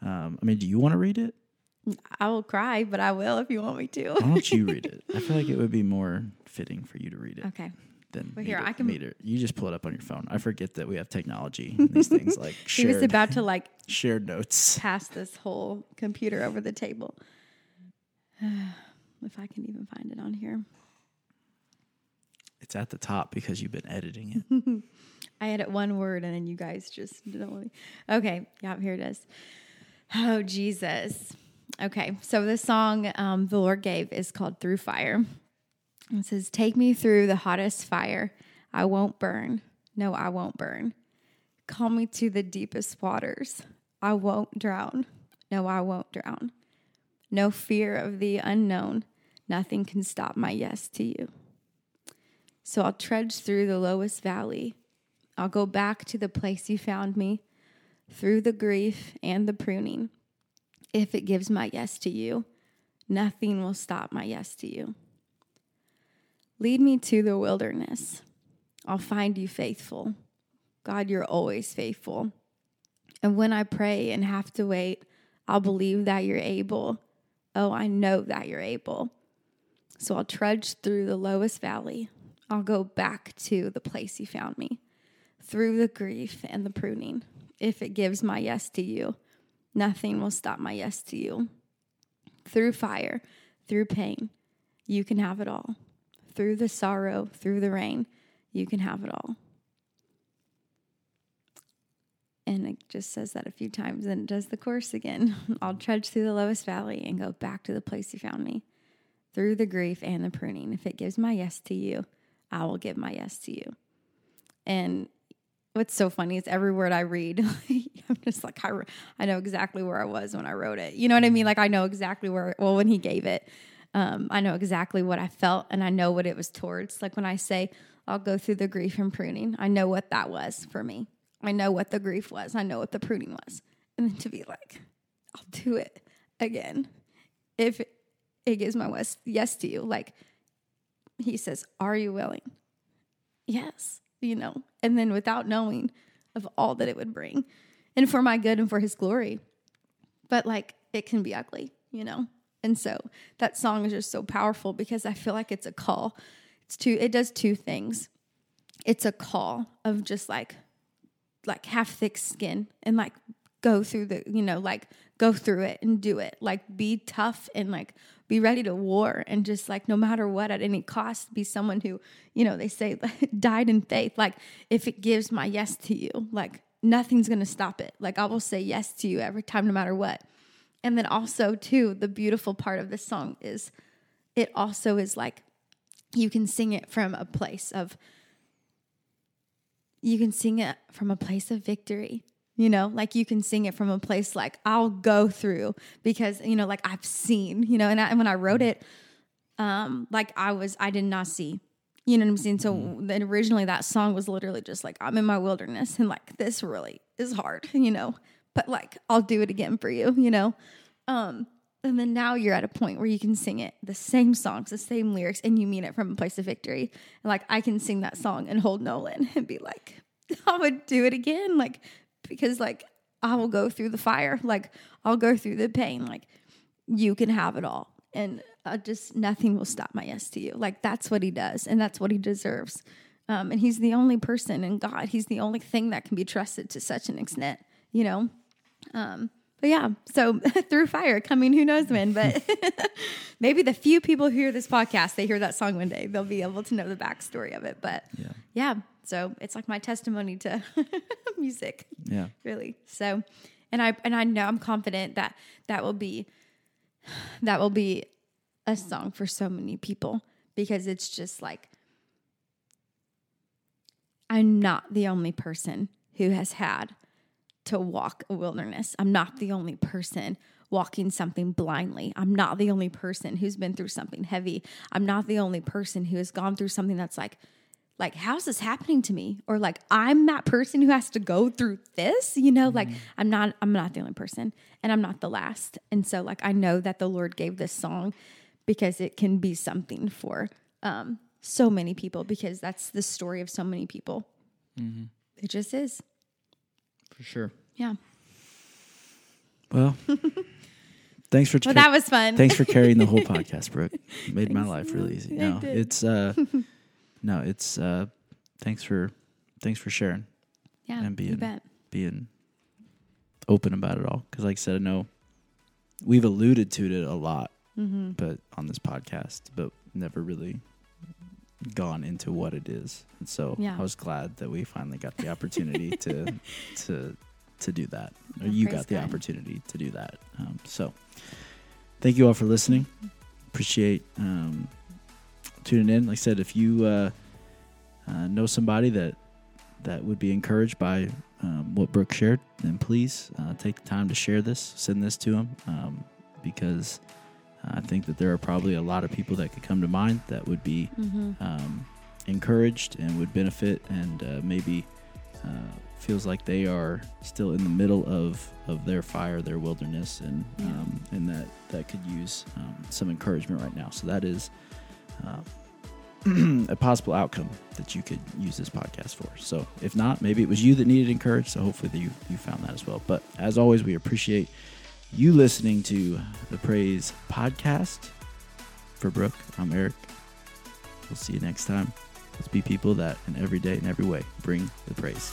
um, I mean, do you want to read it? I will cry, but I will if you want me to. Why don't you read it? I feel like it would be more fitting for you to read it. Okay. Then well, here I can. Meet You just pull it up on your phone. I forget that we have technology. these things like shared, he was about to like shared notes. Pass this whole computer over the table. if I can even find it on here. It's at the top because you've been editing it. I edit one word and then you guys just don't. Okay, yeah, here it is. Oh, Jesus. Okay, so the song um, the Lord gave is called Through Fire. It says, Take me through the hottest fire. I won't burn. No, I won't burn. Call me to the deepest waters. I won't drown. No, I won't drown. No fear of the unknown. Nothing can stop my yes to you. So I'll trudge through the lowest valley. I'll go back to the place you found me, through the grief and the pruning. If it gives my yes to you, nothing will stop my yes to you. Lead me to the wilderness. I'll find you faithful. God, you're always faithful. And when I pray and have to wait, I'll believe that you're able. Oh, I know that you're able. So I'll trudge through the lowest valley. I'll go back to the place you found me, through the grief and the pruning. If it gives my yes to you, nothing will stop my yes to you. Through fire, through pain, you can have it all. Through the sorrow, through the rain, you can have it all. And it just says that a few times and it does the chorus again. I'll trudge through the lowest valley and go back to the place you found me, through the grief and the pruning. If it gives my yes to you, I will give my yes to you. And what's so funny is every word I read, I'm just like, I, I know exactly where I was when I wrote it. You know what I mean? Like, I know exactly where, well, when he gave it, um, I know exactly what I felt and I know what it was towards. Like, when I say, I'll go through the grief and pruning, I know what that was for me. I know what the grief was, I know what the pruning was. And then to be like, I'll do it again if it gives my yes to you. Like, he says, Are you willing? Yes, you know, and then without knowing of all that it would bring and for my good and for his glory. But like, it can be ugly, you know? And so that song is just so powerful because I feel like it's a call. It's two, it does two things. It's a call of just like, like have thick skin and like go through the, you know, like go through it and do it. Like be tough and like be ready to war and just like no matter what at any cost be someone who, you know, they say died in faith. Like if it gives my yes to you, like nothing's going to stop it. Like I will say yes to you every time no matter what. And then also too, the beautiful part of this song is it also is like you can sing it from a place of you can sing it from a place of victory you know like you can sing it from a place like i'll go through because you know like i've seen you know and, I, and when i wrote it um like i was i did not see. You know what i'm saying? So mm-hmm. then originally that song was literally just like i'm in my wilderness and like this really is hard you know but like i'll do it again for you you know? Um and then now you're at a point where you can sing it the same songs the same lyrics and you mean it from a place of victory. And like i can sing that song and hold nolan and be like i would do it again. Like because like I will go through the fire, like I'll go through the pain, like you can have it all. And uh, just nothing will stop my yes to you. Like that's what he does, and that's what he deserves. Um, and he's the only person in God. He's the only thing that can be trusted to such an extent, you know. Um, but yeah, so through fire coming, who knows when? But maybe the few people who hear this podcast, they hear that song one day, they'll be able to know the backstory of it. But yeah, yeah so it's like my testimony to music. Yeah. Really. So and I and I know I'm confident that that will be that will be a song for so many people because it's just like I'm not the only person who has had to walk a wilderness. I'm not the only person walking something blindly. I'm not the only person who's been through something heavy. I'm not the only person who has gone through something that's like like how's this happening to me? Or like i'm that person who has to go through this you know? Mm-hmm. like i'm not i'm not the only person and i'm not the last. And so like i know that the lord gave this song because it can be something for um so many people because that's the story of so many people. Mm-hmm. it just is. For sure. Yeah. Well thanks for well, that was fun. thanks for carrying the whole podcast brooke made thanks. my life really easy. No it's uh no, it's uh, thanks for thanks for sharing. Yeah, and being being open about it all. Because, like I said, I know we've alluded to it a lot, mm-hmm. but on this podcast, but never really gone into what it is. And so Yeah. I was glad that we finally got the opportunity to to to do that. Or you got the God. opportunity to do that. Um, so thank you all for listening. Appreciate um, tuning in. Like I said, if you uh, uh, know somebody that that would be encouraged by um, what Brooke shared, then please uh, take the time to share this, send this to them, um, because I think that there are probably a lot of people that could come to mind that would be Mm-hmm. um, encouraged and would benefit, and uh, maybe uh, feels like they are still in the middle of, of their fire, their wilderness, and Yeah. um, and that that could use um, some encouragement right now. So that is uh, a possible outcome that you could use this podcast for. So if not, maybe it was you that needed encouraged. So hopefully you you found that as well. But as always, we appreciate you listening to the Praise Podcast. For Brooke, I'm Eric. We'll see you next time. Let's be people that in every day and every way bring the praise.